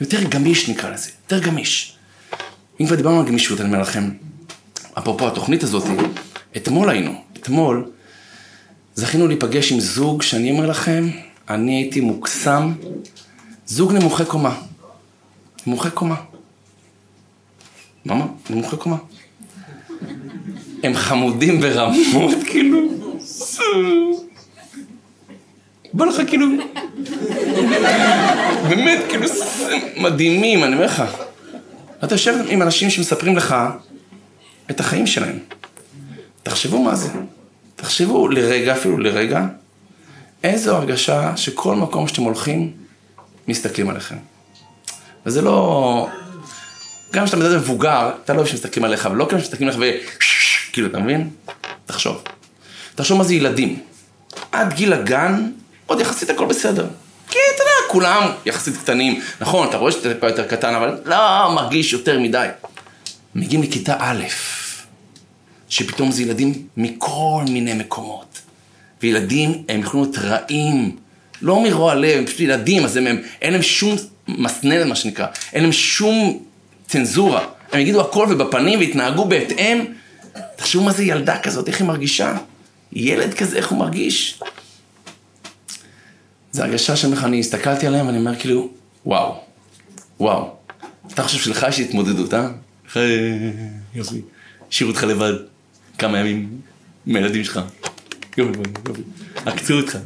יותר גמיש נקרא לזה, יותר גמיש. אם כבר דיברנו על גמישות, אני אומר לכם, אפרופו התוכנית הזאת, אתמול היינו, אתמול זכינו להיפגש עם זוג שאני אומר לכם, אני הייתי מוקסם, זוג נמוכי קומה. נמוכי קומה. מה? נמוכי קומה. הם חמודים ברמות, כאילו. בא לך כאילו... באמת, כאילו, מדהימים, אני אומר לך. אתה יושב עם אנשים שמספרים לך את החיים שלהם. תחשבו מה זה. תחשבו לרגע, אפילו לרגע, איזו הרגשה שכל מקום שאתם הולכים, מסתכלים עליכם. וזה לא... גם כשאתה מדבר מבוגר, אתה לא אוהב שמסתכלים עליך, אבל לא כאילו שמסתכלים עליך ו... כאילו, אתה מבין? תחשוב. תחשוב מה זה ילדים. עד גיל הגן, עוד יחסית הכל בסדר. כי אתה יודע, כולם יחסית קטנים. נכון, אתה רואה שאתה טיפה יותר קטן, אבל לא מרגיש יותר מדי. מגיעים לכיתה א', שפתאום זה ילדים מכל מיני מקומות. וילדים הם יכולים להיות רעים, לא מרוע לב, הם פשוט ילדים, אז הם, הם אין להם שום מסננת, מה שנקרא, אין להם שום צנזורה. הם יגידו הכל ובפנים ויתנהגו בהתאם. תחשבו מה זה ילדה כזאת, איך היא מרגישה? ילד כזה, איך הוא מרגיש? זו הרגשה שאני אני הסתכלתי עליהם ואני אומר כאילו, וואו, וואו. אתה חושב שלך יש התמודדות, אה? יופי. השאירו אותך לבד כמה ימים. עם הילדים שלך. יופי, יופי. עקצו אותך.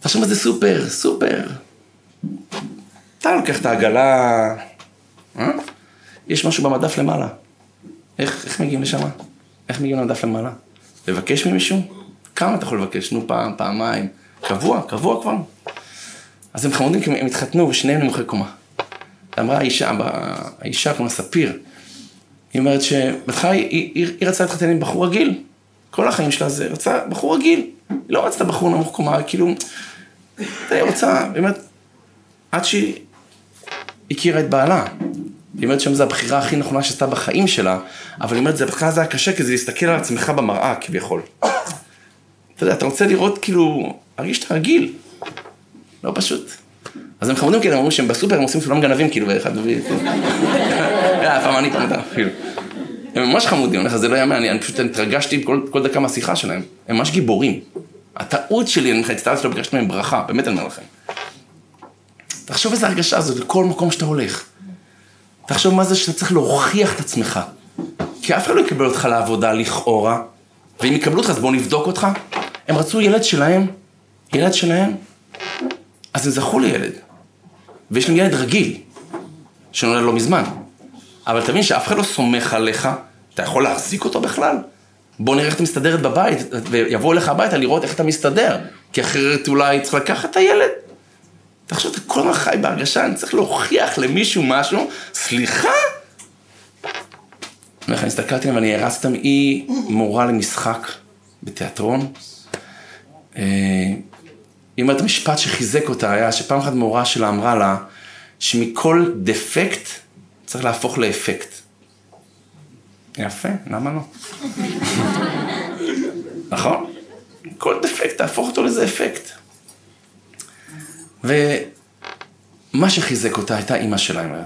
תחשוב מה זה סופר, סופר. אתה לוקח את העגלה, אה? יש משהו במדף למעלה. איך, איך מגיעים לשם? איך מגיעים למדף למעלה? לבקש ממישהו? כמה אתה יכול לבקש? נו, פעם, פעמיים. קבוע, קבוע כבר. אז הם חמודים כי הם התחתנו ושניהם נמוכי קומה. אמרה האישה, האישה כמו ספיר, היא אומרת שבהתחלה היא, היא, היא, היא רצתה להתחתן עם בחור רגיל. כל החיים שלה זה רצה בחור רגיל. היא לא רצתה בחור נמוך קומה, כאילו, היא רוצה, באמת, עד שהיא הכירה את בעלה. היא אומרת שם זו הבחירה הכי נכונה שעשתה בחיים שלה, אבל היא אומרת, זה בהתחלה זה היה קשה, כי זה להסתכל על עצמך במראה, כביכול. אתה יודע, אתה רוצה לראות, כאילו, להרגיש שאתה רגיל. לא פשוט. אז הם חמודים כאלה, הם אומרים שהם בסופר, הם עושים סולם גנבים, כאילו, באחד מביא... אה, פעם אני פעם אתה, כאילו. הם ממש חמודים, אני זה לא יאמן, אני פשוט התרגשתי כל דקה מהשיחה שלהם. הם ממש גיבורים. הטעות שלי, אני מצטער שלא ביקשתי מהם ברכה, באמת אני אומר לכם. תחשוב איזה הרגשה זאת לכל מקום שאתה הולך. תחשוב מה זה שאתה צריך להוכיח את עצמך. כי אף אחד לא יקבל אותך לעבודה לכאורה, ואם יקבלו אותך אז בואו נבדוק אותך. הם רצו ילד שלהם, ילד שלהם, אז הם זכו לילד. ויש להם ילד רגיל, שנולד לא מזמן. אבל תבין שאף אחד לא סומך עליך, אתה יכול להחזיק אותו בכלל? בוא נראה איך אתה מסתדרת בבית, ויבואו אליך הביתה לראות איך אתה מסתדר, כי אחרת אולי צריך לקחת את הילד. תחשוב, אתה כל הזמן חי בהרגשה, אני צריך להוכיח למישהו משהו, סליחה? אני הסתכלתי עליהם ואני הרסתי אותם, היא מורה למשחק בתיאטרון. אה, היא אומרת, המשפט שחיזק אותה היה שפעם אחת מורה שלה אמרה לה, שמכל דפקט צריך להפוך לאפקט. יפה, למה לא? נכון? כל דפקט, תהפוך אותו לאיזה אפקט. ומה שחיזק אותה הייתה אימא שלה.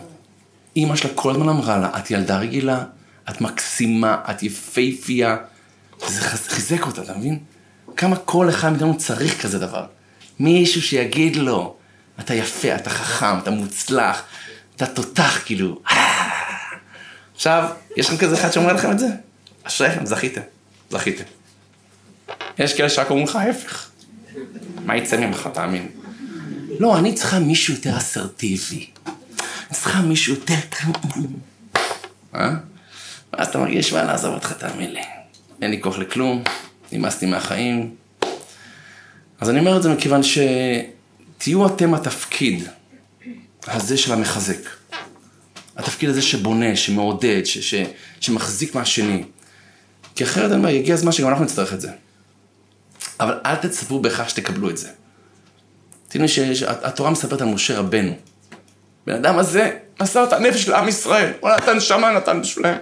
אימא שלה כל הזמן אמרה לה, את ילדה רגילה, את מקסימה, את יפייפייה. זה חיזק אותה, אתה מבין? כמה כל אחד מאיתנו צריך כזה דבר. מישהו שיגיד לו, אתה יפה, אתה חכם, אתה מוצלח, אתה תותח, כאילו. עכשיו, יש לכם כזה אחד שאומר לכם את זה? אשריכם, זכיתם, זכיתם. יש כאלה שרק אומרים לך ההפך. מה יצא ממך, תאמין? לא, אני צריכה מישהו יותר אסרטיבי. אני צריכה מישהו יותר... אה? ואז אתה מרגיש, מה לעזוב אותך, תאמין לי. אין לי כוח לכלום, נמאסתי מהחיים. אז אני אומר את זה מכיוון שתהיו אתם התפקיד הזה של המחזק. התפקיד הזה שבונה, שמעודד, ש- ש- שמחזיק מהשני. כי אחרת אני אומר, יגיע הזמן שגם אנחנו נצטרך את זה. אבל אל תצפו בהכרח שתקבלו את זה. תראו שהתורה מספרת על משה רבנו. בן אדם הזה מסר את הנפש לעם ישראל, הוא נתן שמה, נתן שלהם.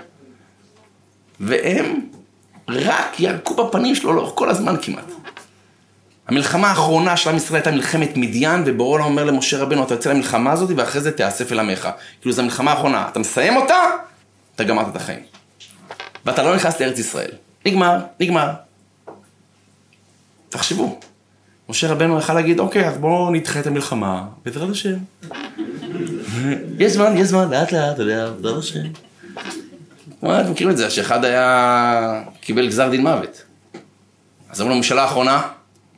והם רק ירקו בפנים שלו לאורך כל הזמן כמעט. המלחמה האחרונה של עם ישראל הייתה מלחמת מדיין, ובורא עולם אומר למשה רבנו, אתה יוצא למלחמה הזאת, ואחרי זה תיאסף אל עמך. כאילו, זו המלחמה האחרונה. אתה מסיים אותה, אתה גמרת את החיים. ואתה לא נכנס לארץ ישראל. נגמר, נגמר. תחשבו. משה רבנו יכל להגיד, אוקיי, אז בואו נדחה את המלחמה, בעזרת השם. יש זמן, יש זמן, לאט לאט, אתה יודע, בעזרת השם. אתם מכירים את זה, שאחד היה, קיבל גזר דין מוות. אז אמרו לו, ממשלה האחרונה,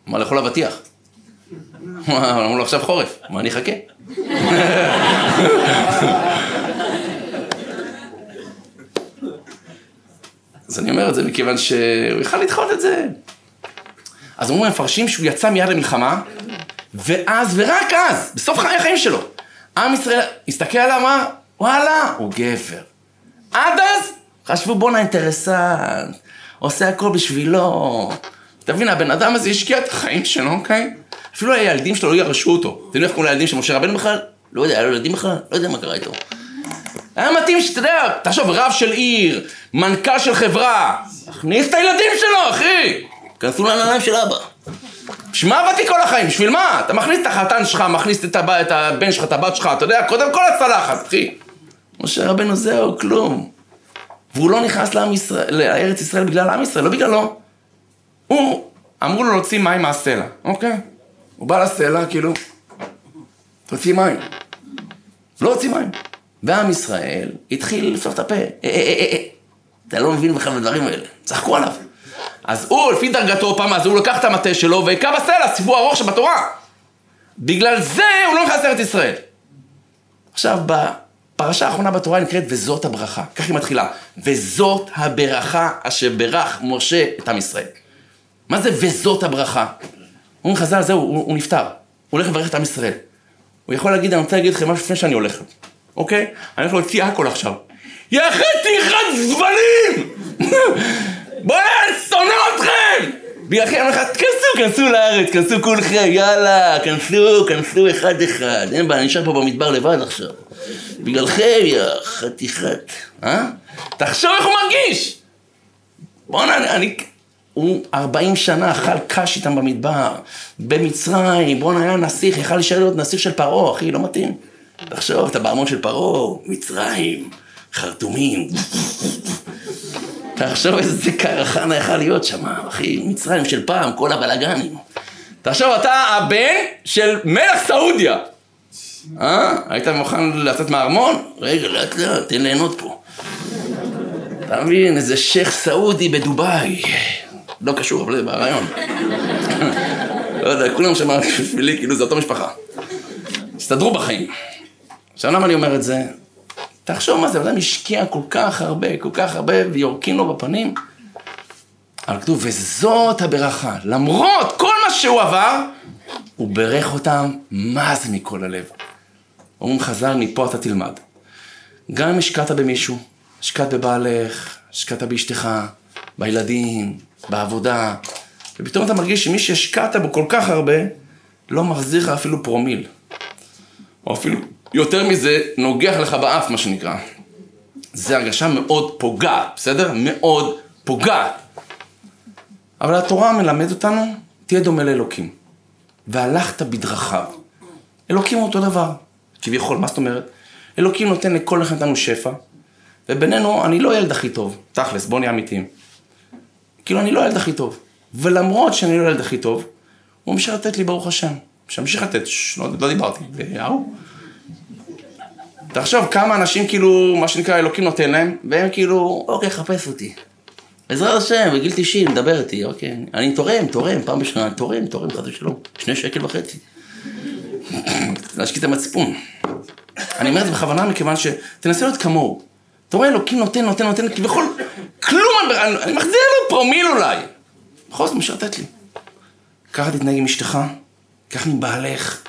אמר לאכול אבטיח. אמרו לו, עכשיו חורף, מה אני אחכה? אז אני אומר את זה מכיוון שהוא יכל לדחות את זה. אז אומרים המפרשים שהוא יצא מיד למלחמה, ואז, ורק אז, בסוף חיי החיים שלו, עם ישראל הסתכל עליו, אמר, וואלה, הוא גבר. עד אז חשבו בואנה אינטרסנט, עושה הכל בשבילו. אתה מבין, הבן אדם הזה השקיע את החיים שלו, אוקיי? אפילו הילדים שלו לא ירשו אותו. אתה יודע איך קוראים לילדים של משה רבנו בכלל? לא יודע, היה לו ילדים בכלל? לא יודע מה קרה איתו. היה מתאים שאתה יודע, תחשוב, רב של עיר, מנכ"ל של חברה, הכניס את הילדים שלו, אחי! כנסו לנעליים של אבא. בשביל מה עבדתי כל החיים? בשביל מה? אתה מכניס את החתן שלך, מכניס את, הבא, את הבן שלך, את הבת שלך, אתה יודע, קודם כל הצלחת, אחי. משה רבנו זהו, כלום. והוא לא נכנס לעם ישראל, לארץ ישראל בגלל עם ישראל, לא בגללו. הוא, אמרו לו להוציא מים מהסלע, אוקיי? הוא בא לסלע, כאילו, תוציא מים. לא הוציא מים. ועם ישראל התחיל לפתוח את הפה. אה, אה, אה, אתה לא מבין בכלל בדברים האלה. צחקו עליו. אז הוא, לפי דרגתו, פעם אז הוא לקח את המטה שלו והכה בסלע, סיפור ארוך שבתורה. בגלל זה הוא לא נכנס לארץ ישראל. עכשיו, בפרשה האחרונה בתורה נקראת וזאת הברכה. כך היא מתחילה. וזאת הברכה אשר ברך משה את עם ישראל. מה זה וזאת הברכה? אומרים חז"ל, זהו, הוא, הוא נפטר. הוא הולך לברך את עם ישראל. הוא יכול להגיד, אני רוצה להגיד לכם משהו לפני שאני הולך. אוקיי? אני הולך להוציא הכל עכשיו. יא חתיכת זבלים! בוא'נה, אני שונא אתכם! בגללכם אני אומר לך, תכנסו, כנסו לארץ, כנסו כולכם, יאללה, כנסו, כנסו אחד אחד. אין בעיה, אני נשאר פה במדבר לבד עכשיו. בגללכם, יא חתיכת, אה? תחשוב איך הוא מרגיש! בוא'נה, אני, אני... הוא 40 שנה אכל קש איתם במדבר, במצרים, בוא'נה היה נסיך, יכל להישאר להיות נסיך של פרעה, אחי, לא מתאים. תחשוב, אתה בארמון של פרעה, מצרים, חרטומים. תחשוב איזה קרחנה יכל להיות שם, אחי, מצרים של פעם, כל הבלאגנים. תחשוב, אתה הבן של מלך סעודיה. אה? היית מוכן לצאת מהארמון? רגע, לאט לאט, תן ליהנות פה. אתה מבין, איזה שייח' סעודי בדובאי. לא קשור, אבל זה ברעיון. לא יודע, כולם שם בשבילי, כאילו זה אותו משפחה. הסתדרו בחיים. עכשיו למה אני אומר את זה? תחשוב מה זה, אדם השקיע כל כך הרבה, כל כך הרבה, ויורקים לו בפנים. אבל כתוב, וזאת הברכה. למרות כל מה שהוא עבר, הוא בירך אותם, מה זה מכל הלב. אומרים חז"ל, מפה אתה תלמד. גם אם השקעת במישהו, השקעת בבעלך, השקעת באשתך, בילדים, בעבודה, ופתאום אתה מרגיש שמי שהשקעת בו כל כך הרבה, לא מחזיר לך אפילו פרומיל. או אפילו יותר מזה, נוגח לך באף, מה שנקרא. זה הרגשה מאוד פוגעת, בסדר? מאוד פוגעת. אבל התורה מלמד אותנו, תהיה דומה לאלוקים. והלכת בדרכיו. אלוקים הוא אותו דבר, כביכול, מה זאת אומרת? אלוקים נותן לכל אחד מאיתנו שפע, ובינינו, אני לא הילד הכי טוב, תכלס, בוא נהיה אמיתיים. כאילו, אני לא הילד הכי טוב. ולמרות שאני לא הילד הכי טוב, הוא ממשיך לתת לי, ברוך השם. שימשיך לתת, ש... לא, לא דיברתי, והוא. תחשוב כמה אנשים כאילו, מה שנקרא, אלוקים נותן להם, והם כאילו, אוקיי, חפש אותי. בעזרת השם, בגיל 90, דבר איתי, אוקיי. אני תורם, תורם, פעם בשנה, תורם, תורם, חס ושלום. שני שקל וחצי. להשקיע את המצפון. אני אומר את זה בכוונה מכיוון שתנסה להיות כמוהו. אתה רואה, אלוקים נותן, נותן, נותן, כביכול, כלום, אני, מחזיר לו פרומיל אולי. בכל זאת משרתת לי. ככה תתנהג עם אשתך, ככה עם בעלך,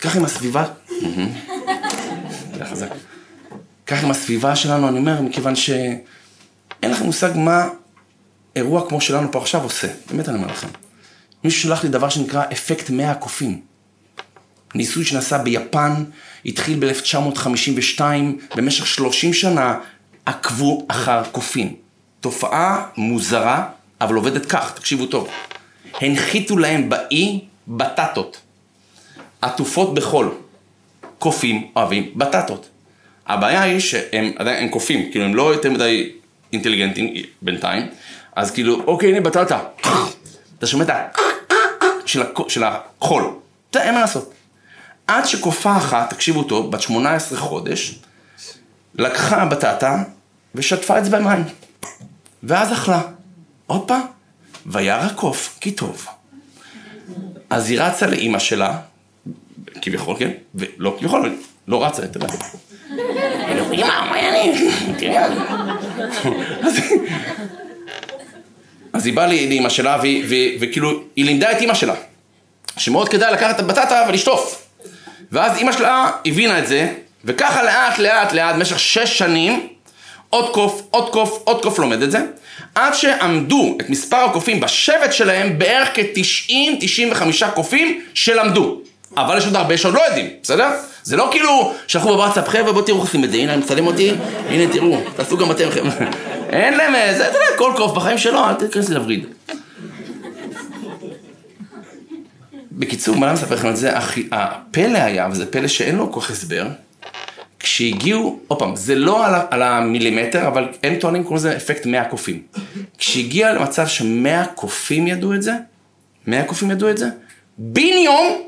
ככה עם הסביבה. זה חזק. ככה עם הסביבה שלנו, אני אומר, מכיוון שאין לכם מושג מה אירוע כמו שלנו פה עכשיו עושה. באמת אני אומר לכם. מישהו שלח לי דבר שנקרא אפקט 100 הקופים. ניסוי שנעשה ביפן, התחיל ב-1952, במשך 30 שנה עקבו אחר קופים. תופעה מוזרה, אבל עובדת כך, תקשיבו טוב. הנחיתו להם באי בטטות, עטופות בחול. קופים אוהבים בטטות. הבעיה היא שהם עדיין הם קופים, כאילו הם לא יותר מדי אינטליגנטים בינתיים, אז כאילו, אוקיי, הנה בטטה. אתה שומע את ה... של החול. זה אין מה לעשות. עד שקופה אחת, תקשיבו טוב, בת 18 חודש, לקחה בטטה ושטפה את זה במים. ואז אכלה. הופה, וירא קוף, כי טוב. אז היא רצה לאימא שלה, כביכול, כן? ולא כביכול, לא רצה, אתה יודע. אז היא באה לאימא שלה, וכאילו, היא לימדה את אימא שלה, שמאוד כדאי לקחת את הבטטה ולשטוף. ואז אימא שלה הבינה את זה, וככה לאט לאט לאט, במשך שש שנים, עוד קוף, עוד קוף, עוד קוף לומד את זה, עד שעמדו את מספר הקופים בשבט שלהם בערך כ-90-95 קופים שלמדו. אבל יש עוד הרבה שעוד לא יודעים, בסדר? זה לא כאילו שלחו בוואטסאפ, חבר'ה בואו תראו איך עושים את זה, הנה אני מצלם אותי, הנה תראו, תעשו גם אתם חבר'ה. אין להם, זה, אתה יודע, כל קוף בחיים שלו, אל תיכנס לווריד. בקיצור, מה אני מספר לכם את זה? הפלא היה, וזה פלא שאין לו כל כך הסבר, כשהגיעו, עוד פעם, זה לא על, על המילימטר, אבל הם טוענים, קוראים לזה אפקט 100 קופים. כשהגיע למצב ש-100 קופים ידעו את זה, 100 קופים ידעו את זה, בן יום,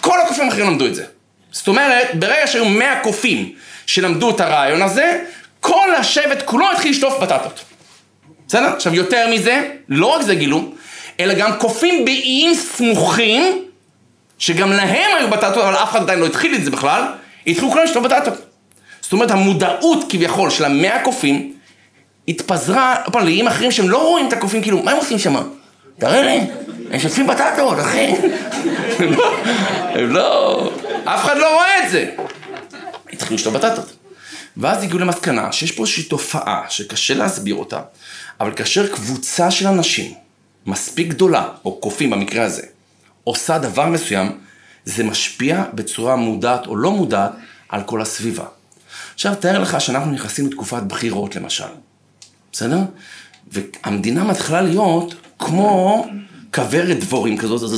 כל הקופים האחרים למדו את זה. זאת אומרת, ברגע שהיו 100 קופים שלמדו את הרעיון הזה, כל השבט כולו התחיל לשטוף בטטות. בסדר? עכשיו, יותר מזה, לא רק זה גילו, אלא גם קופים באיים סמוכים, שגם להם היו בטטות, אבל אף אחד עדיין לא התחיל את זה בכלל, התחילו כולם לשתות בטטות. זאת אומרת, המודעות כביכול של המאה קופים, התפזרה, פעם, לאיים אחרים שהם לא רואים את הקופים, כאילו, מה הם עושים שם? תראה לי, הם שוטפים בטטות, אחי. הם לא, אף אחד לא רואה את זה. התחילו לשתות בטטות. ואז הגיעו למסקנה שיש פה איזושהי תופעה שקשה להסביר אותה, אבל כאשר קבוצה של אנשים מספיק גדולה, או קופים במקרה הזה, עושה דבר מסוים, זה משפיע בצורה מודעת או לא מודעת על כל הסביבה. עכשיו, תאר לך שאנחנו נכנסים לתקופת בחירות למשל, בסדר? והמדינה מתחילה להיות כמו כוורת דבורים כזאת,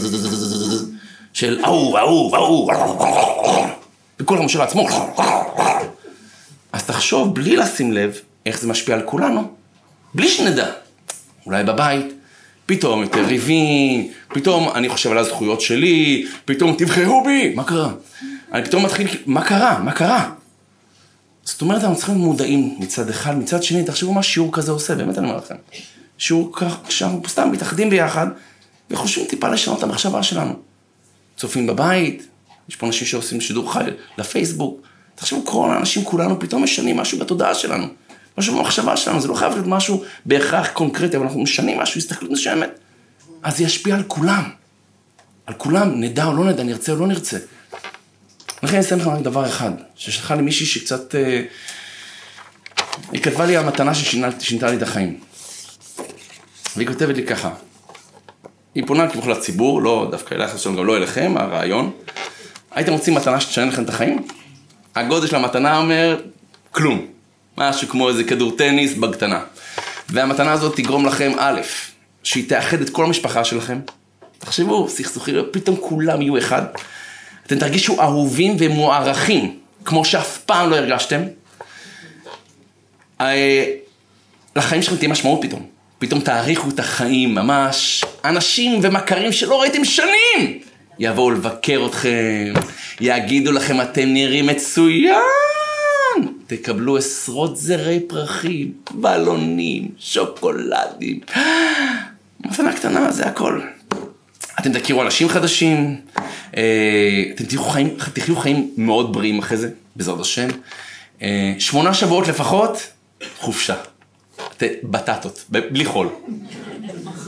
של ההוא, ההוא, ההוא, וכל המושל עצמו. אז תחשוב, בלי לשים לב, איך זה משפיע על כולנו, בלי שנדע. אולי בבית, פתאום יותר ריבים, פתאום אני חושב על הזכויות שלי, פתאום תבחרו בי, מה קרה? אני פתאום מתחיל, מה קרה? מה קרה? זאת אומרת, אנחנו צריכים להיות מודעים מצד אחד, מצד שני, תחשבו מה שיעור כזה עושה, באמת אני אומר לכם. שיעור כך, כשאנחנו סתם מתאחדים ביחד, וחושבים טיפה לשנות את המחשבה שלנו. צופים בבית, יש פה אנשים שעושים שידור חי לפייסבוק. תחשבו, כל האנשים כולנו פתאום משנים משהו בתודעה שלנו. משהו במחשבה שלנו, זה לא חייב להיות משהו בהכרח קונקרטי, אבל אנחנו משנים משהו, הסתכלות מסוימת. אז זה ישפיע על כולם. על כולם, נדע או לא נדע, נרצה או לא נרצה. לכן אני אסיים לכם רק דבר אחד, ששלחה לי מישהי שקצת... אה, היא כתבה לי המתנה ששינתה לי את החיים. והיא כותבת לי ככה, היא פונה כביכול לציבור, לא דווקא אלייך, גם לא אליכם, הרעיון. הייתם רוצים מתנה שתשנה לכם את החיים? הגודל של המתנה אומר, כלום. משהו כמו איזה כדור טניס בקטנה. והמתנה הזאת תגרום לכם, א', שהיא תאחד את כל המשפחה שלכם. תחשבו, סכסוכים, פתאום כולם יהיו אחד. אתם תרגישו אהובים ומוערכים, כמו שאף פעם לא הרגשתם. אה, לחיים שלכם תהיה משמעות פתאום. פתאום תאריכו את החיים ממש. אנשים ומכרים שלא ראיתם שנים יבואו לבקר אתכם, יגידו לכם אתם נראים מצוין. תקבלו עשרות זרי פרחים, בלונים, שוקולדים. מתנה קטנה, זה הכל. אתם תכירו אנשים חדשים, אה, אתם תחיו חיים, תחיו חיים מאוד בריאים אחרי זה, בעזרת השם. אה, שמונה שבועות לפחות, חופשה. בטטות, בלי חול.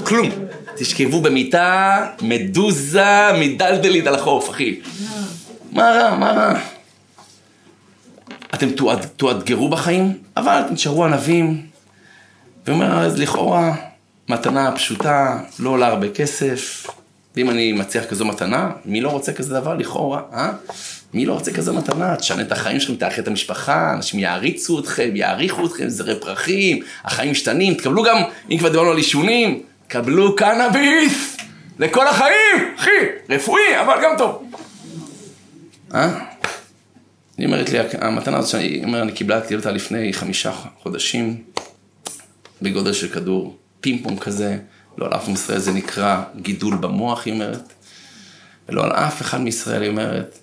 כלום. תשכבו במיטה, מדוזה, מדלדלית על החוף, אחי. מה רע, מה רע? אתם תאתגרו בחיים, אבל אתם תשארו ענבים. ואומר, אז לכאורה, מתנה פשוטה, לא עולה הרבה כסף. ואם אני מציע כזו מתנה, מי לא רוצה כזה דבר לכאורה, אה? מי לא רוצה כזו מתנה? תשנה את החיים שלכם, תאחד את המשפחה, אנשים יעריצו אתכם, יעריכו אתכם, זרי פרחים, החיים משתנים, תקבלו גם, אם כבר דיברנו על עישונים, קבלו קנאביס לכל החיים, אחי, רפואי, אבל גם טוב. אה? היא אומרת לי, המתנה הזאת שאני אומר, אני קיבלתי אותה לפני חמישה חודשים, בגודל של כדור, פינג פונג כזה, לא על אף מישראל זה נקרא גידול במוח, היא אומרת, ולא על אף אחד מישראל, היא אומרת,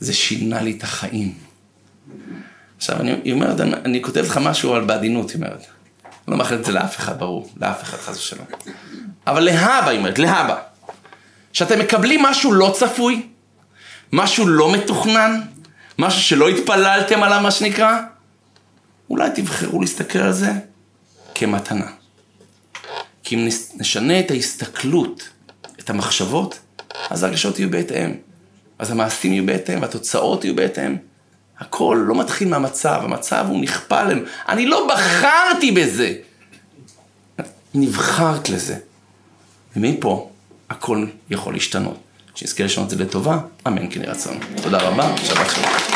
זה שינה לי את החיים. עכשיו, אני, היא אומרת, אני, אני כותבת לך משהו על בעדינות, היא אומרת. אני לא מאחלת את זה לאף אחד, ברור, לאף אחד, חס ושלום. אבל להבא, היא אומרת, להבא. שאתם מקבלים משהו לא צפוי, משהו לא מתוכנן, משהו שלא התפללתם עליו, מה שנקרא, אולי תבחרו להסתכל על זה כמתנה. כי אם נשנה את ההסתכלות, את המחשבות, אז הרגשות יהיו בהתאם. אז המעשים יהיו בהתאם, והתוצאות יהיו בהתאם. הכל לא מתחיל מהמצב, המצב הוא נכפה עלינו. אני לא בחרתי בזה. נבחרת לזה. ומפה הכל יכול להשתנות. שנזכה לשנות את זה לטובה, אמן כן ירצון. תודה רבה, שבת שלום.